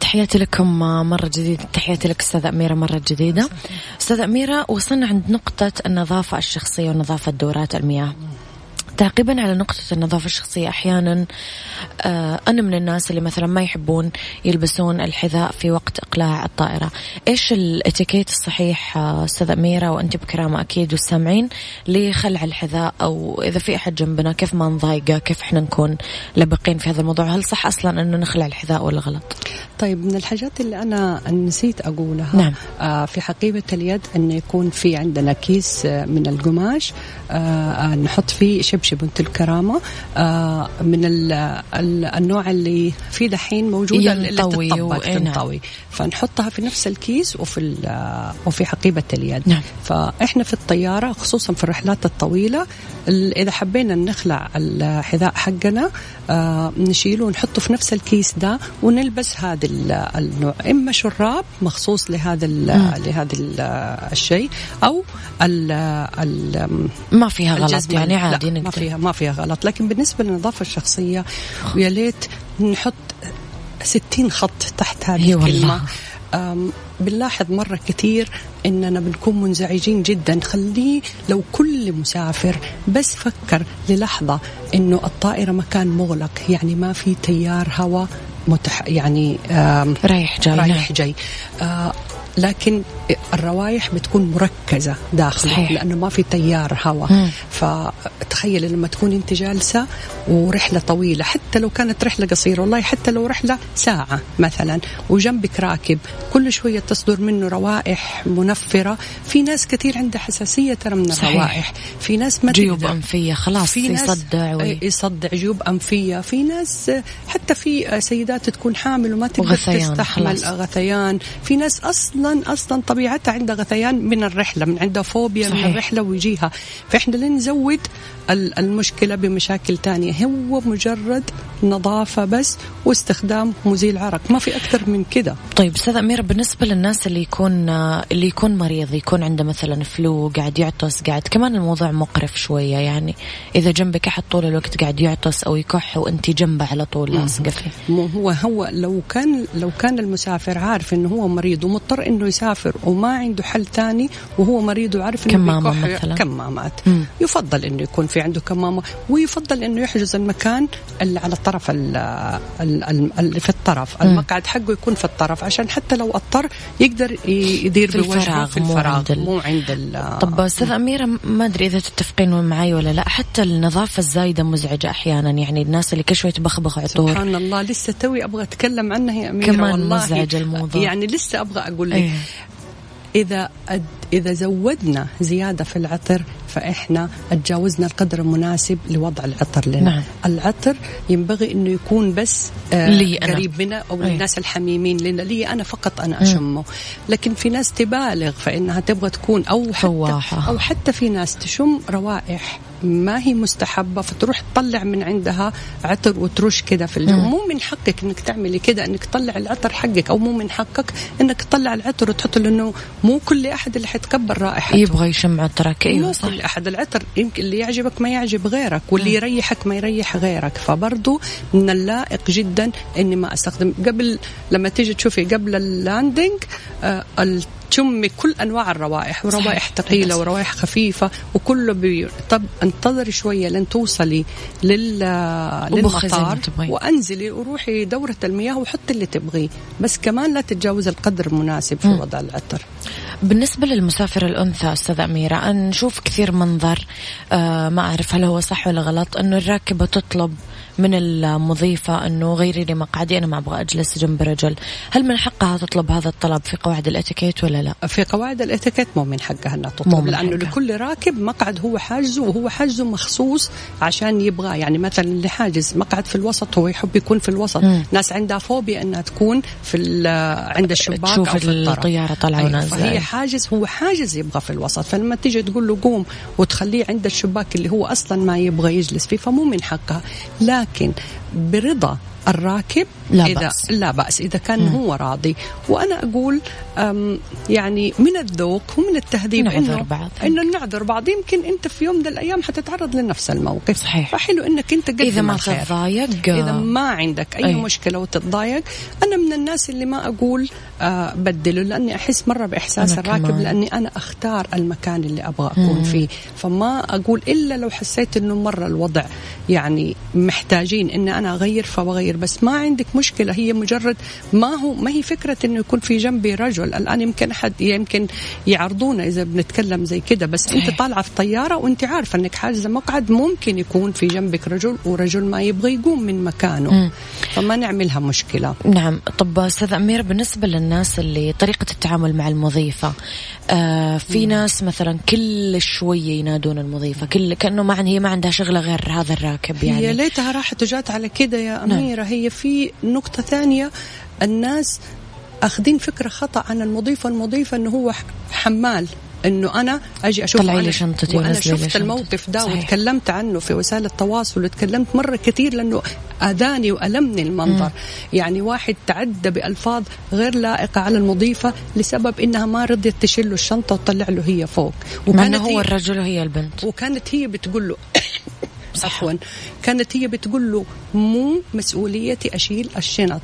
Speaker 1: تحياتي لكم مرة جديدة. تحياتي لك أستاذة أميرة مرة جديدة. أستاذة أميرة وصلنا عند نقطة النظافة الشخصية ونظافة دورات المياه. تعقيبا على نقطة النظافة الشخصية. أحيانا آه أنا من الناس اللي مثلا ما يحبون يلبسون الحذاء في وقت إقلاع الطائرة. إيش الإتيكيت الصحيح آه، أستاذة أميرة؟ وأنت بكرامة أكيد والسامعين لخلع الحذاء؟ أو إذا في أحد جنبنا كيف ما نضايقه؟ كيف إحنا نكون لبقين في هذا الموضوع؟ هل صح أصلا أنه نخلع الحذاء ولا غلط؟
Speaker 3: طيب من الحاجات اللي أنا نسيت أقولها
Speaker 1: نعم.
Speaker 3: آه في حقيبة اليد إنه يكون في عندنا كيس من القماش آه نحط فيه شبشب بنت الكرامة آه من ال ال النوع اللي في دحين موجودة اللي
Speaker 1: ينطوي إيه نعم.
Speaker 3: تنطوي فنحطها في نفس الكيس وفي وفي حقيبة اليد
Speaker 1: نعم.
Speaker 3: فإحنا في الطيارة خصوصا في الرحلات الطويلة ال- إذا حبينا نخلع الحذاء حقنا آه نشيله ونحطه في نفس الكيس ده ونلبس هذا ال- النوع إما شراب مخصوص لهذا ال- لهذا ال- الشيء أو ال ال
Speaker 1: ما فيها غلط. يعني عادي
Speaker 3: لا فيها ما فيها غلط. لكن بالنسبة للنظافة الشخصية ويا ليت نحط 60 خط تحت هذه. الكلمة. بنلاحظ مرة كثير إننا بنكون منزعجين جدا. خليه لو كل مسافر بس فكر للحظة إنه الطائرة مكان مغلق. يعني ما في تيار هواء متح يعني
Speaker 1: رايح جاي. نعم.
Speaker 3: رايح جاي. آه لكن الروايح بتكون مركزة داخله
Speaker 1: صحيح.
Speaker 3: لأنه ما في تيار هواء. فتخيل لما تكون أنت جالسة ورحلة طويلة حتى لو كانت رحلة قصيرة والله حتى لو رحلة ساعة مثلا وجنبك راكب كل شوية تصدر منه روائح منفرة في ناس كثير عندها حساسية ترى من
Speaker 1: صحيح.
Speaker 3: الروائح في ناس ما
Speaker 1: جيوب. أنفية خلاص
Speaker 3: في ناس
Speaker 1: يصدع وي...
Speaker 3: يصدع جيوب أنفية في ناس حتى في سيدات تكون حامل وما تقدر تستحمل. غثيان في ناس أصلا أصلا طبيعتها عندها غثيان من الرحلة من عندها فوبيا
Speaker 1: صحيح.
Speaker 3: من الرحلة ويجيها. فإحنا لين نزود ال- المشكلة بمشاكل تانية. هو مجرد نظافة بس واستخدام مزيل عرق. ما في أكثر من كده.
Speaker 1: طيب أستاذ امير بالنسبة للناس اللي يكون اللي يكون مريض يكون عنده مثلا فلو قاعد يعطس قاعد كمان الموضوع مقرف شوية يعني. إذا جنبك أحد طول الوقت قاعد يعطس أو يكح وانت جنبه على طول لاصقه فيه.
Speaker 3: مو هو هو لو كان لو كان المسافر عارف إنه هو مريض ومضطر إنه يسافر وما عنده حل ثاني وهو مريض وعارف إنه
Speaker 1: كمامة
Speaker 3: بيكح
Speaker 1: مثلاً.
Speaker 3: كمامات
Speaker 1: مم.
Speaker 3: يفضل إنه يكون في عنده كمامة ويفضل إنه يحجز المكان اللي على الطرف ال- ال- ال- اللي في الطرف
Speaker 1: مم.
Speaker 3: المقعد حقه يكون في الطرف عشان حتى لو أضطر يقدر يدير
Speaker 1: في الفراغ،
Speaker 3: في
Speaker 1: مو
Speaker 3: الفراغ
Speaker 1: عند ال-
Speaker 3: مو عند ال-
Speaker 1: طب أستاذ أميرة ما أدري إذا تتفقين معي ولا لا حتى النظافة الزايدة مزعجة أحيانا يعني الناس اللي كل شوي تبخبخ عطور
Speaker 3: سبحان الله لسه توي أبغى أتكلم عنها يا أميرة
Speaker 1: كمان
Speaker 3: والله
Speaker 1: مزعج الموضوع.
Speaker 3: يعني لسه أبغى أقول لك
Speaker 1: إيه.
Speaker 3: إذا أد إذا زودنا زيادة في العطر فإحنا تجاوزنا القدر المناسب لوضع العطر لنا
Speaker 1: نعم.
Speaker 3: العطر ينبغي إنه يكون بس آه
Speaker 1: لي أنا.
Speaker 3: قريب منا أو
Speaker 1: أي.
Speaker 3: للناس الحميمين لنا لي أنا فقط أنا أشمه لكن في ناس تبالغ فإنها تبغى تكون أو حتى
Speaker 1: فواحة.
Speaker 3: أو حتى في ناس تشم روائح ما هي مستحبة فتروح تطلع من عندها عطر وترش كده في الجو مو من حقك إنك تعملي كده إنك تطلع العطر حقك أو مو من حقك إنك تطلع العطر وتحطه لأنه مو كل أحد اللي حيتقبل رائحته.
Speaker 1: يبغى يشم عطرك. أيوه
Speaker 3: مو
Speaker 1: صح.
Speaker 3: كل أحد العطر يمكن اللي يعجبك ما يعجب غيرك واللي يريحك ما يريح غيرك. فبرضو من اللائق جدا إني ما أستخدم. قبل لما تيجي تشوفي قبل ال landing آه ال- تشمي كل أنواع الروائح وروائح. ثقيلة وروائح خفيفة وكله بي... طب انتظري شوية لين توصلي لل للمطار. وأنزلي وروحي دورة المياه وحطي اللي تبغيه بس كمان لا تتجاوز القدر المناسب في وضع العطر
Speaker 1: بالنسبة للمسافر الأنثى أستاذ أميرة أنا نشوف كثير منظر آه ما أعرف هل هو صح ولا غلط أنه الراكبة تطلب من المضيفة أنه غيري لي مقعدي أنا ما أبغى أجلس جنب رجل. هل من حقها تطلب هذا الطلب في قواعد الأتيكيت ولا لا؟
Speaker 3: في قواعد الاتيكيت مو من حقها إنها
Speaker 1: مو
Speaker 3: تطلب
Speaker 1: حقها.
Speaker 3: لكل راكب مقعد هو حاجزه وهو حاجزه مخصوص عشان يبغاه يعني مثلا اللي حاجز مقعد في الوسط هو يحب يكون في الوسط.
Speaker 1: مم.
Speaker 3: ناس عندها فوبيا إنها تكون في عند الشباك
Speaker 1: تشوف
Speaker 3: أو في
Speaker 1: الطيارة طالعة
Speaker 3: أيوة،
Speaker 1: ونازلة.
Speaker 3: فهي حاجز هو حاجز يبغى في الوسط. فلما تيجي تقول له قوم وتخليه عند الشباك اللي هو أصلا ما يبغى يجلس فيه فمو من حقها. لكن برضا الراكب
Speaker 1: لا
Speaker 3: إذا
Speaker 1: بأس.
Speaker 3: لا بأس إذا كان مم. هو راضي وأنا أقول يعني من الذوق ومن التهذيب
Speaker 1: نعذر
Speaker 3: إنه
Speaker 1: بعض.
Speaker 3: إنه نعذر بعض يمكن أنت في يوم من الأيام حتتعرض لنفس الموقف
Speaker 1: صحيح.
Speaker 3: فحلو إنك أنت قدم
Speaker 1: إذا ما. تتضايق
Speaker 3: إذا ما عندك أي
Speaker 1: أي.
Speaker 3: مشكلة وتتضايق أنا من الناس اللي ما أقول بدله لأني أحس مرة بإحساس
Speaker 1: أنا
Speaker 3: الراكب
Speaker 1: كمان.
Speaker 3: لأني أنا أختار المكان اللي أبغى أكون
Speaker 1: مم.
Speaker 3: فيه فما أقول إلا لو حسيت إنه مرة الوضع يعني محتاجين إن أنا أغير فبغير بس ما عندك مشكلة هي مجرد ما هو ما هي فكرة إنه يكون في جنبي رجل الآن يمكن أحد يمكن يعرضونا إذا بنتكلم زي كده بس
Speaker 1: صحيح.
Speaker 3: أنت طالعة في طيارة وأنت عارفة إنك حاجزة مقعد ممكن يكون في جنبك رجل ورجل ما يبغى يقوم من مكانه
Speaker 1: مم.
Speaker 3: فما نعملها مشكلة
Speaker 1: نعم طب أستاذ أمير بالنسبة للناس اللي طريقة التعامل مع المضيفة. آه في ناس مثلا كل شوية ينادون المضيفة كل كأنه ما هي ما عندها شغلة غير هذا الراكب يعني.
Speaker 3: هي ليتها راحت وجات على كده يا أميرة. هي في نقطة ثانية الناس أخذين فكرة خطأ عن المضيف والمضيفة أنه هو حمال. إنه أنا أجي أشوف
Speaker 1: طلعي لي شنطتي وأنا
Speaker 3: شفت. الموقف ده
Speaker 1: صحيح.
Speaker 3: وتكلمت عنه في وسائل التواصل وتكلمت مرة كثير لأنه أذاني وألمني المنظر. يعني واحد تعدى بألفاظ غير لائقة على المضيفة لسبب إنها ما رضيت تشيل له الشنطة وتطلع له هي فوق. هي-
Speaker 1: هو الرجل وهي البنت.
Speaker 3: وكانت هي بتقول له عفوا كانت هي بتقول له مو مسؤوليتي أشيل الشنط.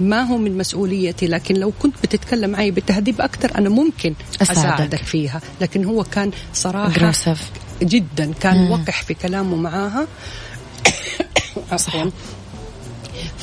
Speaker 3: ما هو من مسؤوليتي لكن لو كنت بتتكلم معي بتهذيب أكثر أنا ممكن
Speaker 1: أساعدك.
Speaker 3: أساعدك فيها لكن هو كان
Speaker 1: Aggressive.
Speaker 3: جدا كان
Speaker 1: مم.
Speaker 3: وقح في كلامه معاها عفوا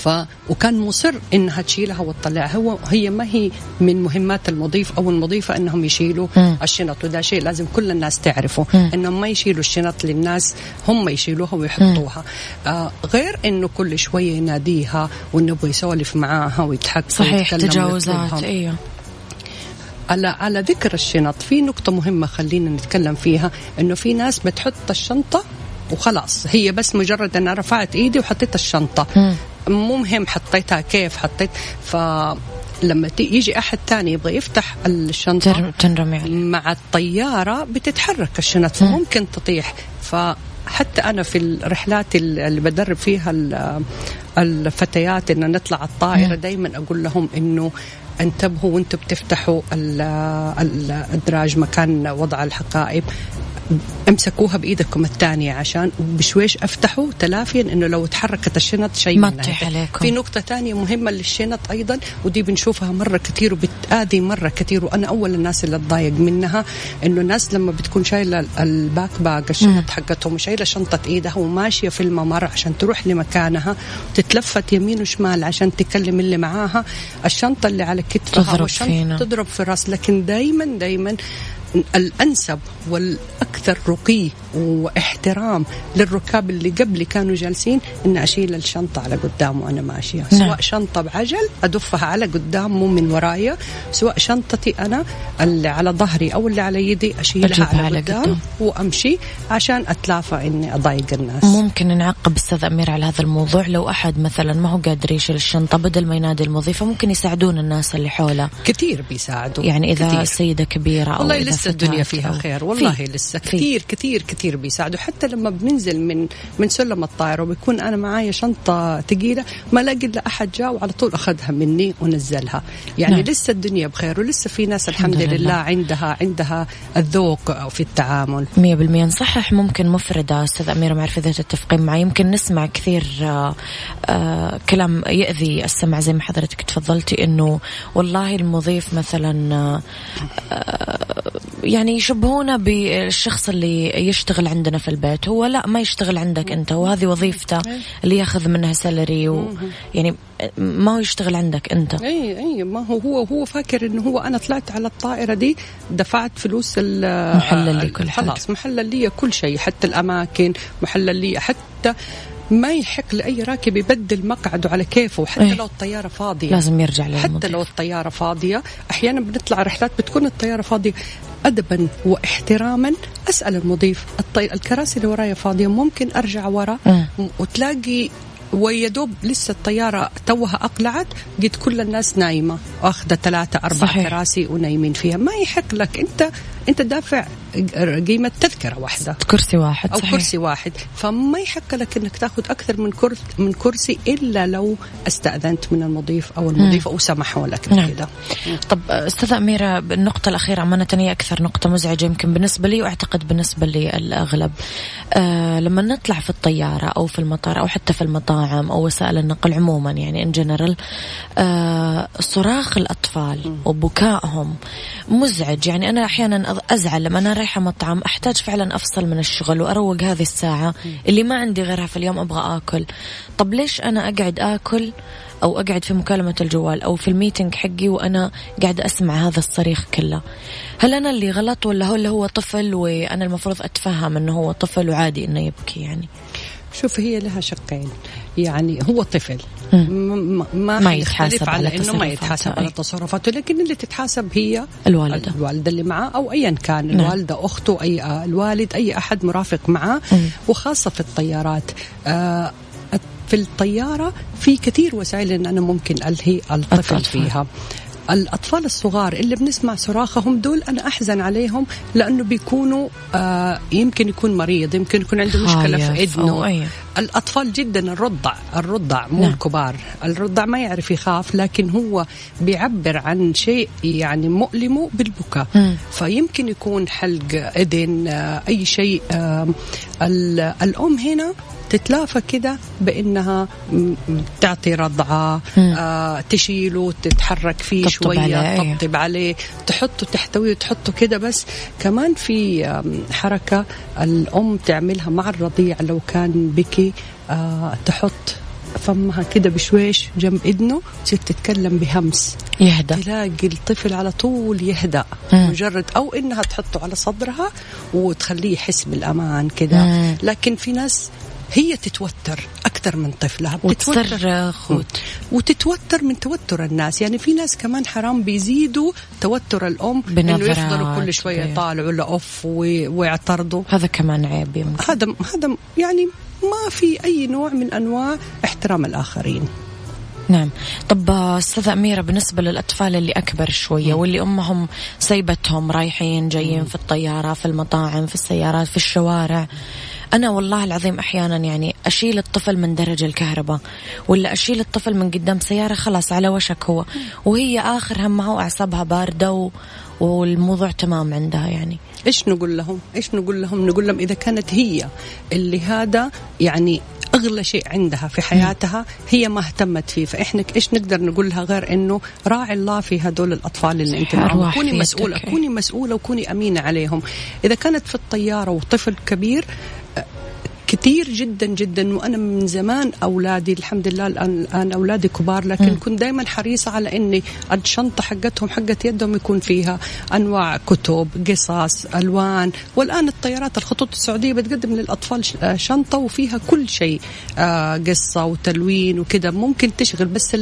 Speaker 3: ف وكان مصر إنها تشيلها وتطلعها هو هي ما هي من مهمات المضيف أو المضيفة إنهم يشيلوا
Speaker 1: مم.
Speaker 3: الشنط وده شيء لازم كل الناس تعرفه
Speaker 1: مم.
Speaker 3: إنهم ما يشيلوا الشنط للناس هم يشيلوها ويحطوها آه غير إنه كل شوية يناديها وانه يبغى يسولف معاها ويضحك
Speaker 1: صحيح تجاوزات. أيوه
Speaker 3: على على ذكر الشنط في نقطة مهمة خلينا نتكلم فيها إنه في ناس بتحط الشنطة وخلاص. هي بس مجرد أنا رفعت إيدي وحطيت الشنطة. مو مهم حطيتها كيف حطيت. فلما ت- يجي أحد تاني يبغى يفتح الشنطة
Speaker 1: تر- تنرمي عليه
Speaker 3: مع الطيارة بتتحرك. الشنط فممكن تطيح. فحتى أنا في الرحلات اللي بدرب فيها ال- الفتيات إن نطلع الطائرة دائما أقول لهم إنه انتبهوا وأنتم بتفتحوا ال- ال- الادراج مكان وضع الحقائب امسكوها بإيدكم الثانية عشان بشويش أفتحوا تلافيا إنه لو تحركت الشنط شيء
Speaker 1: ما. عليكم.
Speaker 3: في نقطة ثانية مهمة للشنط أيضا ودي بنشوفها مرة كثير وبتآذي مرة كثير وأنا أول الناس اللي اتضايق منها إنه الناس لما بتكون شايلة ال backpack الشنط حقتهم وشايلة شنطة إيدها وماشية في الممر عشان تروح لمكانها تتلفت يمين وشمال عشان تكلم اللي معاها الشنطة اللي على كتفها
Speaker 1: تضرب فينا.
Speaker 3: تضرب في الرأس لكن دائما دائما الأنسب والأكثر رقي واحترام للركاب اللي قبلي كانوا جالسين إن أشيل الشنطة على قدام وأنا ماشية
Speaker 1: نعم.
Speaker 3: سواء شنطة بعجل أدفها على قدام مو من ورايا سواء شنطتي أنا اللي على ظهري أو اللي على يدي
Speaker 1: أجيبها
Speaker 3: على,
Speaker 1: على
Speaker 3: قدام,
Speaker 1: قدام.
Speaker 3: وأمشي عشان أتلافى إني أضايق الناس
Speaker 1: ممكن نعقب أستاذ أمير على هذا الموضوع لو أحد مثلا ما هو قادر يشيل الشنطة بدل ما ينادي المضيفة ممكن يساعدون الناس اللي حوله
Speaker 3: كثير بيساعدوا
Speaker 1: يعني إذا
Speaker 3: كتير.
Speaker 1: سيده كبيرة أو
Speaker 3: والله
Speaker 1: إذا
Speaker 3: لسه الدنيا فيها خير والله
Speaker 1: في.
Speaker 3: لسه. كثير كثير كثير بيساعدوا حتى لما بننزل من من سلم الطائرة وبيكون أنا معايا شنطة ثقيلة ما الاقي إلا أحد جاء وعلى طول أخذها مني ونزلها يعني
Speaker 1: نعم.
Speaker 3: لسه الدنيا بخير ولسه في ناس الحمد,
Speaker 1: الحمد
Speaker 3: لله.
Speaker 1: لله.
Speaker 3: عندها عندها الذوق في التعامل
Speaker 1: مية بالمية نصحح ممكن مفردة أستاذ أميرة ما أعرف إذا تتفقين معي يمكن نسمع كثير آه آه كلام يأذي السمع زي ما حضرتك تفضلتي إنه والله المضيف مثلا آه يعني يشبهونه بالشخص اللي يشتغل عندنا في البيت. هو لا ما يشتغل عندك أنت وهذه وظيفته اللي ياخذ منها سالري ويعني ما هو يشتغل عندك أنت.
Speaker 3: أي أي ما هو هو هو فاكر إنه هو أنا طلعت على الطائرة دي دفعت فلوس ال-
Speaker 1: محلل لي
Speaker 3: ال-
Speaker 1: كل حاجة.
Speaker 3: خلاص محلل لي كل شيء حتى الأماكن محلل لي حتى ما يحق لأي راكب يبدل مقعده على كيفه حتى
Speaker 1: إيه.
Speaker 3: لو الطيارة فاضية.
Speaker 1: لازم يرجع للمضيف
Speaker 3: حتى لو الطيارة فاضية. أحيانا بنطلع رحلات بتكون الطيارة فاضية. ادبا واحتراما أسأل المضيف الطي... الكراسي اللي ورايا فاضية ممكن أرجع ورا
Speaker 1: مم.
Speaker 3: وتلاقي ويدوب لسه الطيارة توها أقلعت قد كل الناس نايمة واخذة ثلاثة أربع
Speaker 1: صحيح.
Speaker 3: كراسي ونايمين فيها ما يحق لك أنت أنت دافع قيمة تذكرة واحدة.
Speaker 1: كرسي واحد
Speaker 3: أو
Speaker 1: صحيح.
Speaker 3: كرسي واحد. فما يحق لك إنك تاخذ أكثر من كرسي من كرسي إلا لو استأذنت من المضيف أو المضيفة وسمحوا لك
Speaker 1: نعم.
Speaker 3: بكذا
Speaker 1: طب أستاذة أميرة النقطة الأخيرة أمانة هي أكثر نقطة مزعجة يمكن بالنسبة لي وأعتقد بالنسبة للأغلب. آه لما نطلع في الطيارة أو في المطار أو حتى في المطاعم أو وسائل النقل عموما يعني إن جنرال آه صراخ الأطفال وبكائهم مزعج. يعني أنا أحيانا أض- أزعل لما أنا رايحة مطعم أحتاج فعلا أفصل من الشغل وأروق هذه الساعة اللي ما عندي غيرها في اليوم أبغى آكل. طب ليش أنا أقعد آكل أو أقعد في مكالمة الجوال أو في الميتنج حقي وأنا قاعدة أسمع هذا الصريخ كله؟ هل أنا اللي غلط ولا هو اللي هو طفل وأنا المفروض أتفهم إنه هو طفل وعادي إنه يبكي يعني؟
Speaker 3: شوف هي لها شقين يعني هو طفل ما,
Speaker 1: ما يتحاسب
Speaker 3: على,
Speaker 1: على
Speaker 3: إنه ما يتحاسب. على تصرفاته لكن اللي تتحاسب هي
Speaker 1: الوالدة.
Speaker 3: الوالدة اللي معاه أو ايا كان
Speaker 1: نعم.
Speaker 3: الوالدة أخته أي آه، الوالد أي أحد مرافق معاه. وخاصة في الطيارات آه في الطيارة في كثير وسائل إن أنا ممكن ألهي الطفل. فيها الأطفال الصغار اللي بنسمع صراخهم دول أنا أحزن عليهم لأنه بيكونوا آه يمكن يكون مريض يمكن يكون عنده مشكلة في إذنه. الأطفال جدا الرضع الرضع مو
Speaker 1: نعم.
Speaker 3: الكبار الرضع ما يعرف يخاف لكن هو بيعبر عن شيء يعني مؤلمه بالبكاء. فيمكن يكون حلق إذن آه، أي شيء آه، ال- الأم هنا تتلافى كده بإنها تعطي
Speaker 1: رضعة.
Speaker 3: آه تشيله تتحرك فيه شوية
Speaker 1: عليه.
Speaker 3: تطبطب عليه تحطه تحتويه تحطه كده بس كمان في حركة الأم تعملها مع الرضيع لو كان بكي آه تحط فمها كده بشويش جنب اذنه تصير تتكلم بهمس
Speaker 1: يهدى
Speaker 3: تلاقي الطفل على طول يهدأ
Speaker 1: مم.
Speaker 3: مجرد أو إنها تحطه على صدرها وتخليه يحس بالأمان كده. لكن في ناس هي تتوتر أكثر من طفلها
Speaker 1: وتصرخ.
Speaker 3: وتتوتر من توتر الناس. يعني في ناس كمان حرام بيزيدوا توتر الأم إنه
Speaker 1: بنظرات
Speaker 3: يفضلوا كل شوية
Speaker 1: وكده.
Speaker 3: يطالعوا لاوف و- ويعترضوا.
Speaker 1: هذا كمان عيب يمكن.
Speaker 3: هذا هذا يعني ما في أي نوع من أنواع احترام الآخرين.
Speaker 1: نعم. طب أستاذة أميرة بالنسبة للأطفال اللي أكبر شوية واللي أمهم سايبتهم رايحين جايين في الطيارة في المطاعم في السيارات في الشوارع أنا والله العظيم أحيانا يعني أشيل الطفل من درج الكهرباء ولا أشيل الطفل من قدام سيارة خلاص على وشك هو. وهي آخر همها وأعصابها باردة و... والموضوع تمام عندها يعني.
Speaker 3: إيش نقول لهم؟ إيش نقول لهم؟ نقول لهم إذا كانت هي اللي هذا يعني أغلى شيء عندها في حياتها هي ما اهتمت فيه. فإحنا إيش نقدر نقول لها غير إنه راعي الله في هدول الأطفال اللي أنت معهم. كوني مسؤولة كوني مسؤولة وكوني أمينة عليهم. إذا كانت في الطيارة وطفل كبير كثير جدا جدا وأنا من زمان أولادي الحمد لله الآن الآن أولادي كبار لكن م. كنت دائما حريصة على إني الشنطه حقتهم حقت يدهم يكون فيها أنواع كتب قصص ألوان والآن الطيارات الخطوط السعودية بتقدم للأطفال آه، شنطة وفيها كل شيء آه، قصة وتلوين وكذا ممكن تشغل بس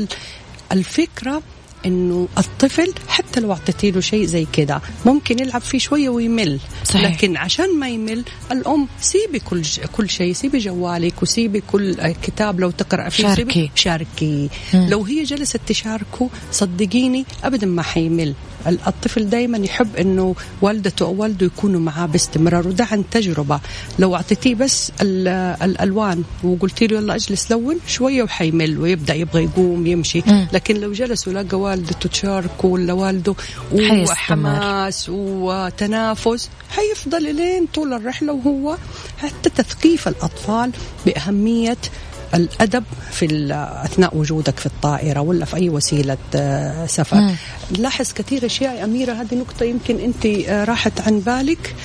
Speaker 3: الفكرة إنه الطفل حتى لو أعطيتي له شيء زي كذا ممكن يلعب فيه شوية ويمل صحيح. لكن عشان ما يمل الأم سيبي كل كل شيء سيبي جوالك وسيبي كل كتاب لو تقرأ فيه
Speaker 1: شاركي
Speaker 3: شاركي مم. لو هي جلست تشاركه صدقيني ابدا ما حيمل الطفل دائما يحب إنه والدته أو والده يكونوا معاه باستمرار؟ وده عن تجربة. لو أعطيتيه بس الألوان وقلتي له يلا اجلس لون شوية وحيمل ويبدأ يبغى يقوم يمشي. لكن لو جلس ولقى والدته تشاركه ولا والده وحماس وتنافس حيفضل لين طول الرحلة وهو حتى تثقيف الأطفال بأهمية الأدب في أثناء وجودك في الطائرة ولا في أي وسيلة آه، سفر. نلاحظ كثير أشياء يا أميرة هذه نقطة يمكن أنت آه، راحت عن بالك.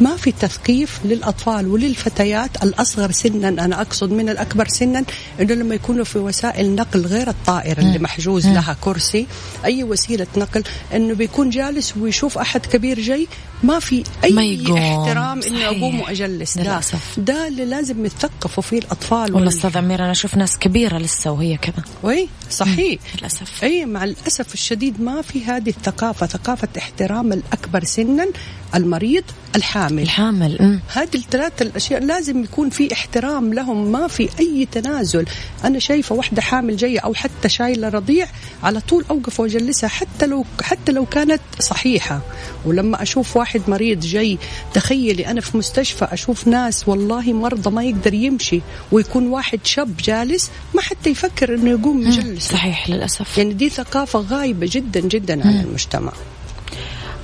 Speaker 3: ما في تثقيف للأطفال وللفتيات الأصغر سنا أنا أقصد من الأكبر سنا إنه لما يكونوا في وسائل نقل غير الطائرة اللي محجوز لها كرسي أي وسيلة نقل إنه بيكون جالس ويشوف أحد كبير جاي ما في أي ما. احترام اني اقوم وأجلس. للأسف. ده اللي لازم يتثقفوا فيه الأطفال
Speaker 1: والله أستاذ امير أنا أشوف ناس كبيرة لسه وهي كذا.
Speaker 3: وي صحيح.
Speaker 1: للأسف.
Speaker 3: إي مع الأسف الشديد ما في هذه الثقافة ثقافة احترام الأكبر سنا المريض الحامل.
Speaker 1: الحامل
Speaker 3: هذه الثلاث الأشياء لازم يكون في احترام لهم ما في أي تنازل. أنا شايفة واحدة حامل جاية أو حتى شايلة رضيع على طول أوقف وأجلسها حتى لو حتى لو كانت صحيحة. ولما أشوف واحد مريض جاي تخيلي أنا في مستشفى أشوف ناس والله مرضى ما يقدر يمشي ويكون واحد شاب جالس ما حتى يفكر إنه يقوم يجلس.
Speaker 1: صحيح للأسف.
Speaker 3: يعني دي ثقافة غايبة جدا جدا عن المجتمع.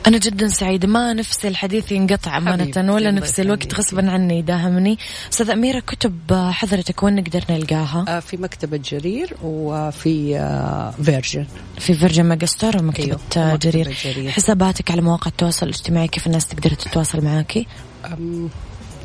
Speaker 1: أنا جدا سعيدة ما نفسي الحديث ينقطع أمانة ولا نفسي الوقت غصبا عني يداهمني أستاذ أميرة كتب حضرتك وين نقدر نلقاها؟
Speaker 3: آه، في مكتبة جرير وفي آه، فيرجن
Speaker 1: في فيرجن ميجا ستور ومكتبة أيوه. جرير. جرير حساباتك على مواقع التواصل الاجتماعي كيف الناس تقدر تتواصل معاكي؟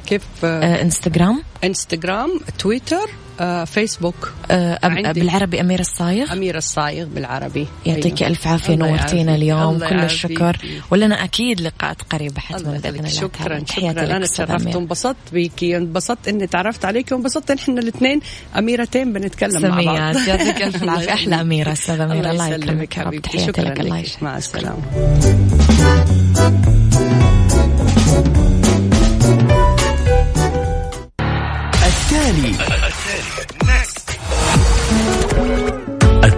Speaker 3: كيف
Speaker 1: آه إنستغرام
Speaker 3: إنستغرام تويتر آه فيسبوك
Speaker 1: آه بالعربي أميرة الصايغ؟
Speaker 3: أميرة الصايغ بالعربي.
Speaker 1: يعطيك أيوه. ألف عافية نورتينا اليوم كل الشكر. ولنا أكيد لقاءات قريبة حتما بإذن الله
Speaker 3: شكرا شكرا. أنا تشرفت وانبسطت بيكي انبسطت إني تعرفت عليك وانبسطت إحنا الاثنين أميرتين بنتكلم مع بعض.
Speaker 1: يعطيك ألف العافية أحلى أميرة أستاذ أميرة. الله يكرمك
Speaker 3: تحياتي لك. الله يسلمك مع السلامة.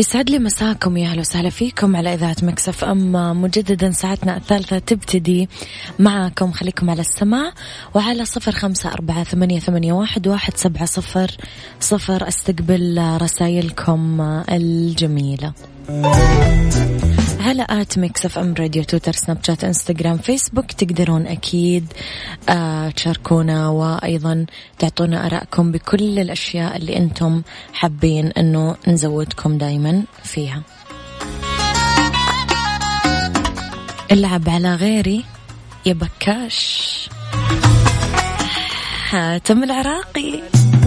Speaker 1: يسعد لي مساكم يا أهلا وسهلا فيكم على إذاعة Mix FM مجددا ساعتنا الثالثة تبتدي معكم خليكم على السماع وعلى صفر خمسة أربعة ثمانية, ثمانية واحد, واحد سبعة صفر صفر. أستقبل رسائلكم الجميلة. على at Mix FM Radio تويتر سناب شات انستغرام فيسبوك تقدرون أكيد آه تشاركونا وأيضا تعطونا أراءكم بكل الأشياء اللي أنتم حابين أنه نزودكم دايما فيها. العب على غيري يا بكاش. حاتم العراقي.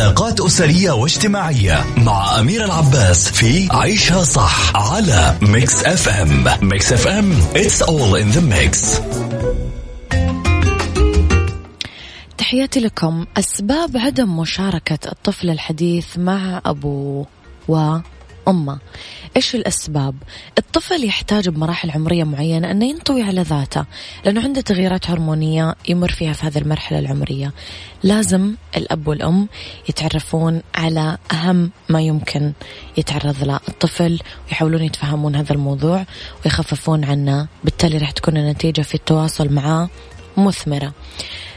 Speaker 5: علاقات أسرية واجتماعية مع أميرة العباس في عيشها صح على Mix FM Mix FM it's all in the mix.
Speaker 1: تحياتي لكم. أسباب عدم مشاركة الطفل الحديث مع أبوه وأمه إيش الأسباب؟ الطفل يحتاج بمراحل عمرية معينة أنه ينطوي على ذاته لأنه عنده تغييرات هرمونية يمر فيها في هذه المرحلة العمرية. لازم الأب والأم يتعرفون على أهم ما يمكن يتعرض له. الطفل ويحاولون يتفهمون هذا الموضوع ويخففون عنه بالتالي راح تكون النتيجة في التواصل معاه مثمرة.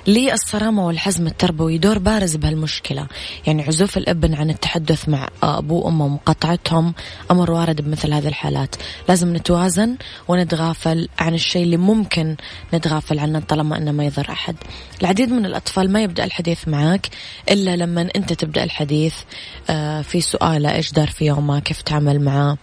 Speaker 1: للصرامة والحزم التربوي. دور بارز بهالمشكلة. يعني عزوف الابن عن التحدث مع أبوه وأمه ومقاطعتهم أمر وارد بمثل هذه الحالات. لازم نتوازن ونتغافل عن الشيء اللي ممكن نتغافل عنه طالما أنه ما يضر أحد. العديد من الأطفال ما يبدأ الحديث معك إلا لما أنت تبدأ الحديث آه، في سؤاله إيش دار في يومه كيف تعمل معاه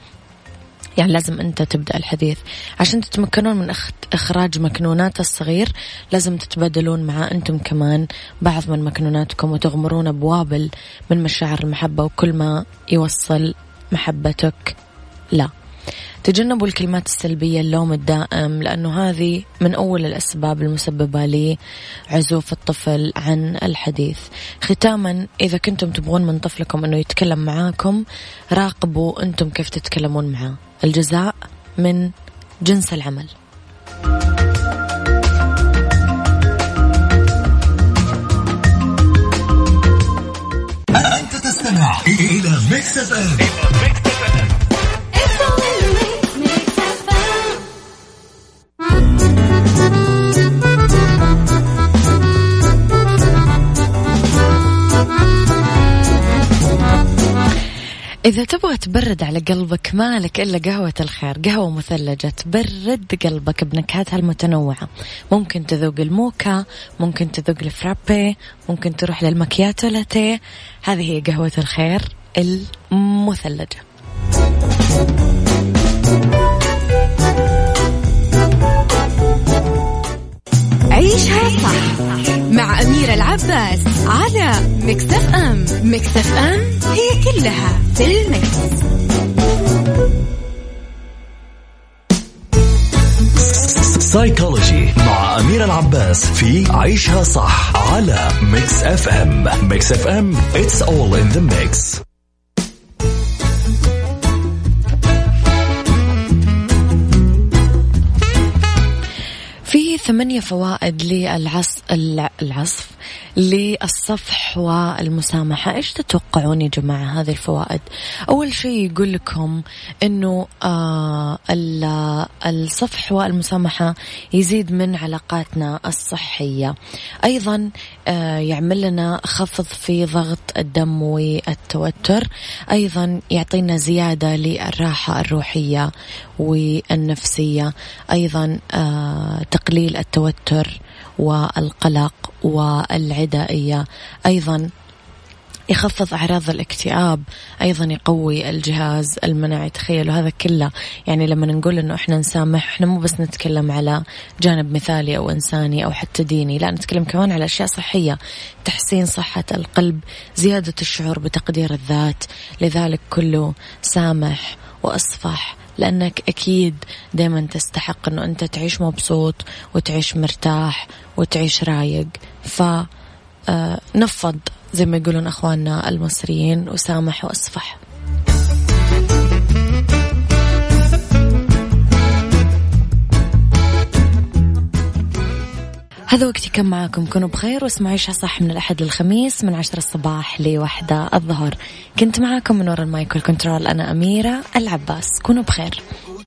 Speaker 1: يعني لازم أنت تبدأ الحديث. عشان تتمكنون من إخراج مكنونات الصغير لازم تتبادلون مع أنتم كمان بعض من مكنوناتكم وتغمرون بوابل من مشاعر المحبة وكل ما يوصل محبتك لا. تجنبوا الكلمات السلبية اللوم الدائم لأنه هذه من أول الأسباب المسببة لعزوف الطفل عن الحديث. ختاما إذا كنتم تبغون من طفلكم أنه يتكلم معاكم راقبوا أنتم كيف تتكلمون معاه. الجزاء من جنس العمل.
Speaker 5: أنت تستمع إلى Mix FM.
Speaker 1: إذا تبغى تبرد على قلبك مالك إلا قهوة الخير قهوة مثلجة تبرد قلبك بنكهاتها المتنوعة. ممكن تذوق الموكا ممكن تذوق الفرابي ممكن تروح للمكياتو لاتيه. هذه هي قهوة الخير المثلجة.
Speaker 2: عيشها صح. مع أميرة العباس على Mix FM. Mix FM it's all in the mix.
Speaker 5: سايكولوجي مع أميرة العباس في عيشها صح على Mix FM. Mix FM it's all in the mix.
Speaker 1: ثمانية فوائد للعصف العصف للصفح والمسامحة. إيش تتوقعون يا جماعة هذه الفوائد؟ أول شيء يقول لكم أنه آه الصفح والمسامحة يزيد من علاقاتنا الصحية. أيضا آه يعمل لنا خفض في ضغط الدم والتوتر. أيضا يعطينا زيادة للراحة الروحية والنفسية. أيضا آه تقليل التوتر والقلق والعدائية. أيضا يخفض أعراض الاكتئاب. أيضا يقوي الجهاز المناعي. تخيلوا هذا كله يعني لما نقول أنه إحنا نسامح إحنا مو بس نتكلم على جانب مثالي أو إنساني أو حتى ديني. لا نتكلم كمان على أشياء صحية. تحسين صحة القلب زيادة الشعور بتقدير الذات. لذلك كله سامح وأصفح لأنك أكيد دايما تستحق أنه أنت تعيش مبسوط وتعيش مرتاح وتعيش رايق. ف آه، زي ما يقولون أخواننا المصريين وسامح وأصفح. هذا وقتي كم معاكم. كونوا بخير واسمعوا عيشها صح من الأحد للخميس من عشرة الصباح لوحدة الظهر. كنت معاكم من وراء المايك والكنترول أنا أميرة العباس. كونوا بخير.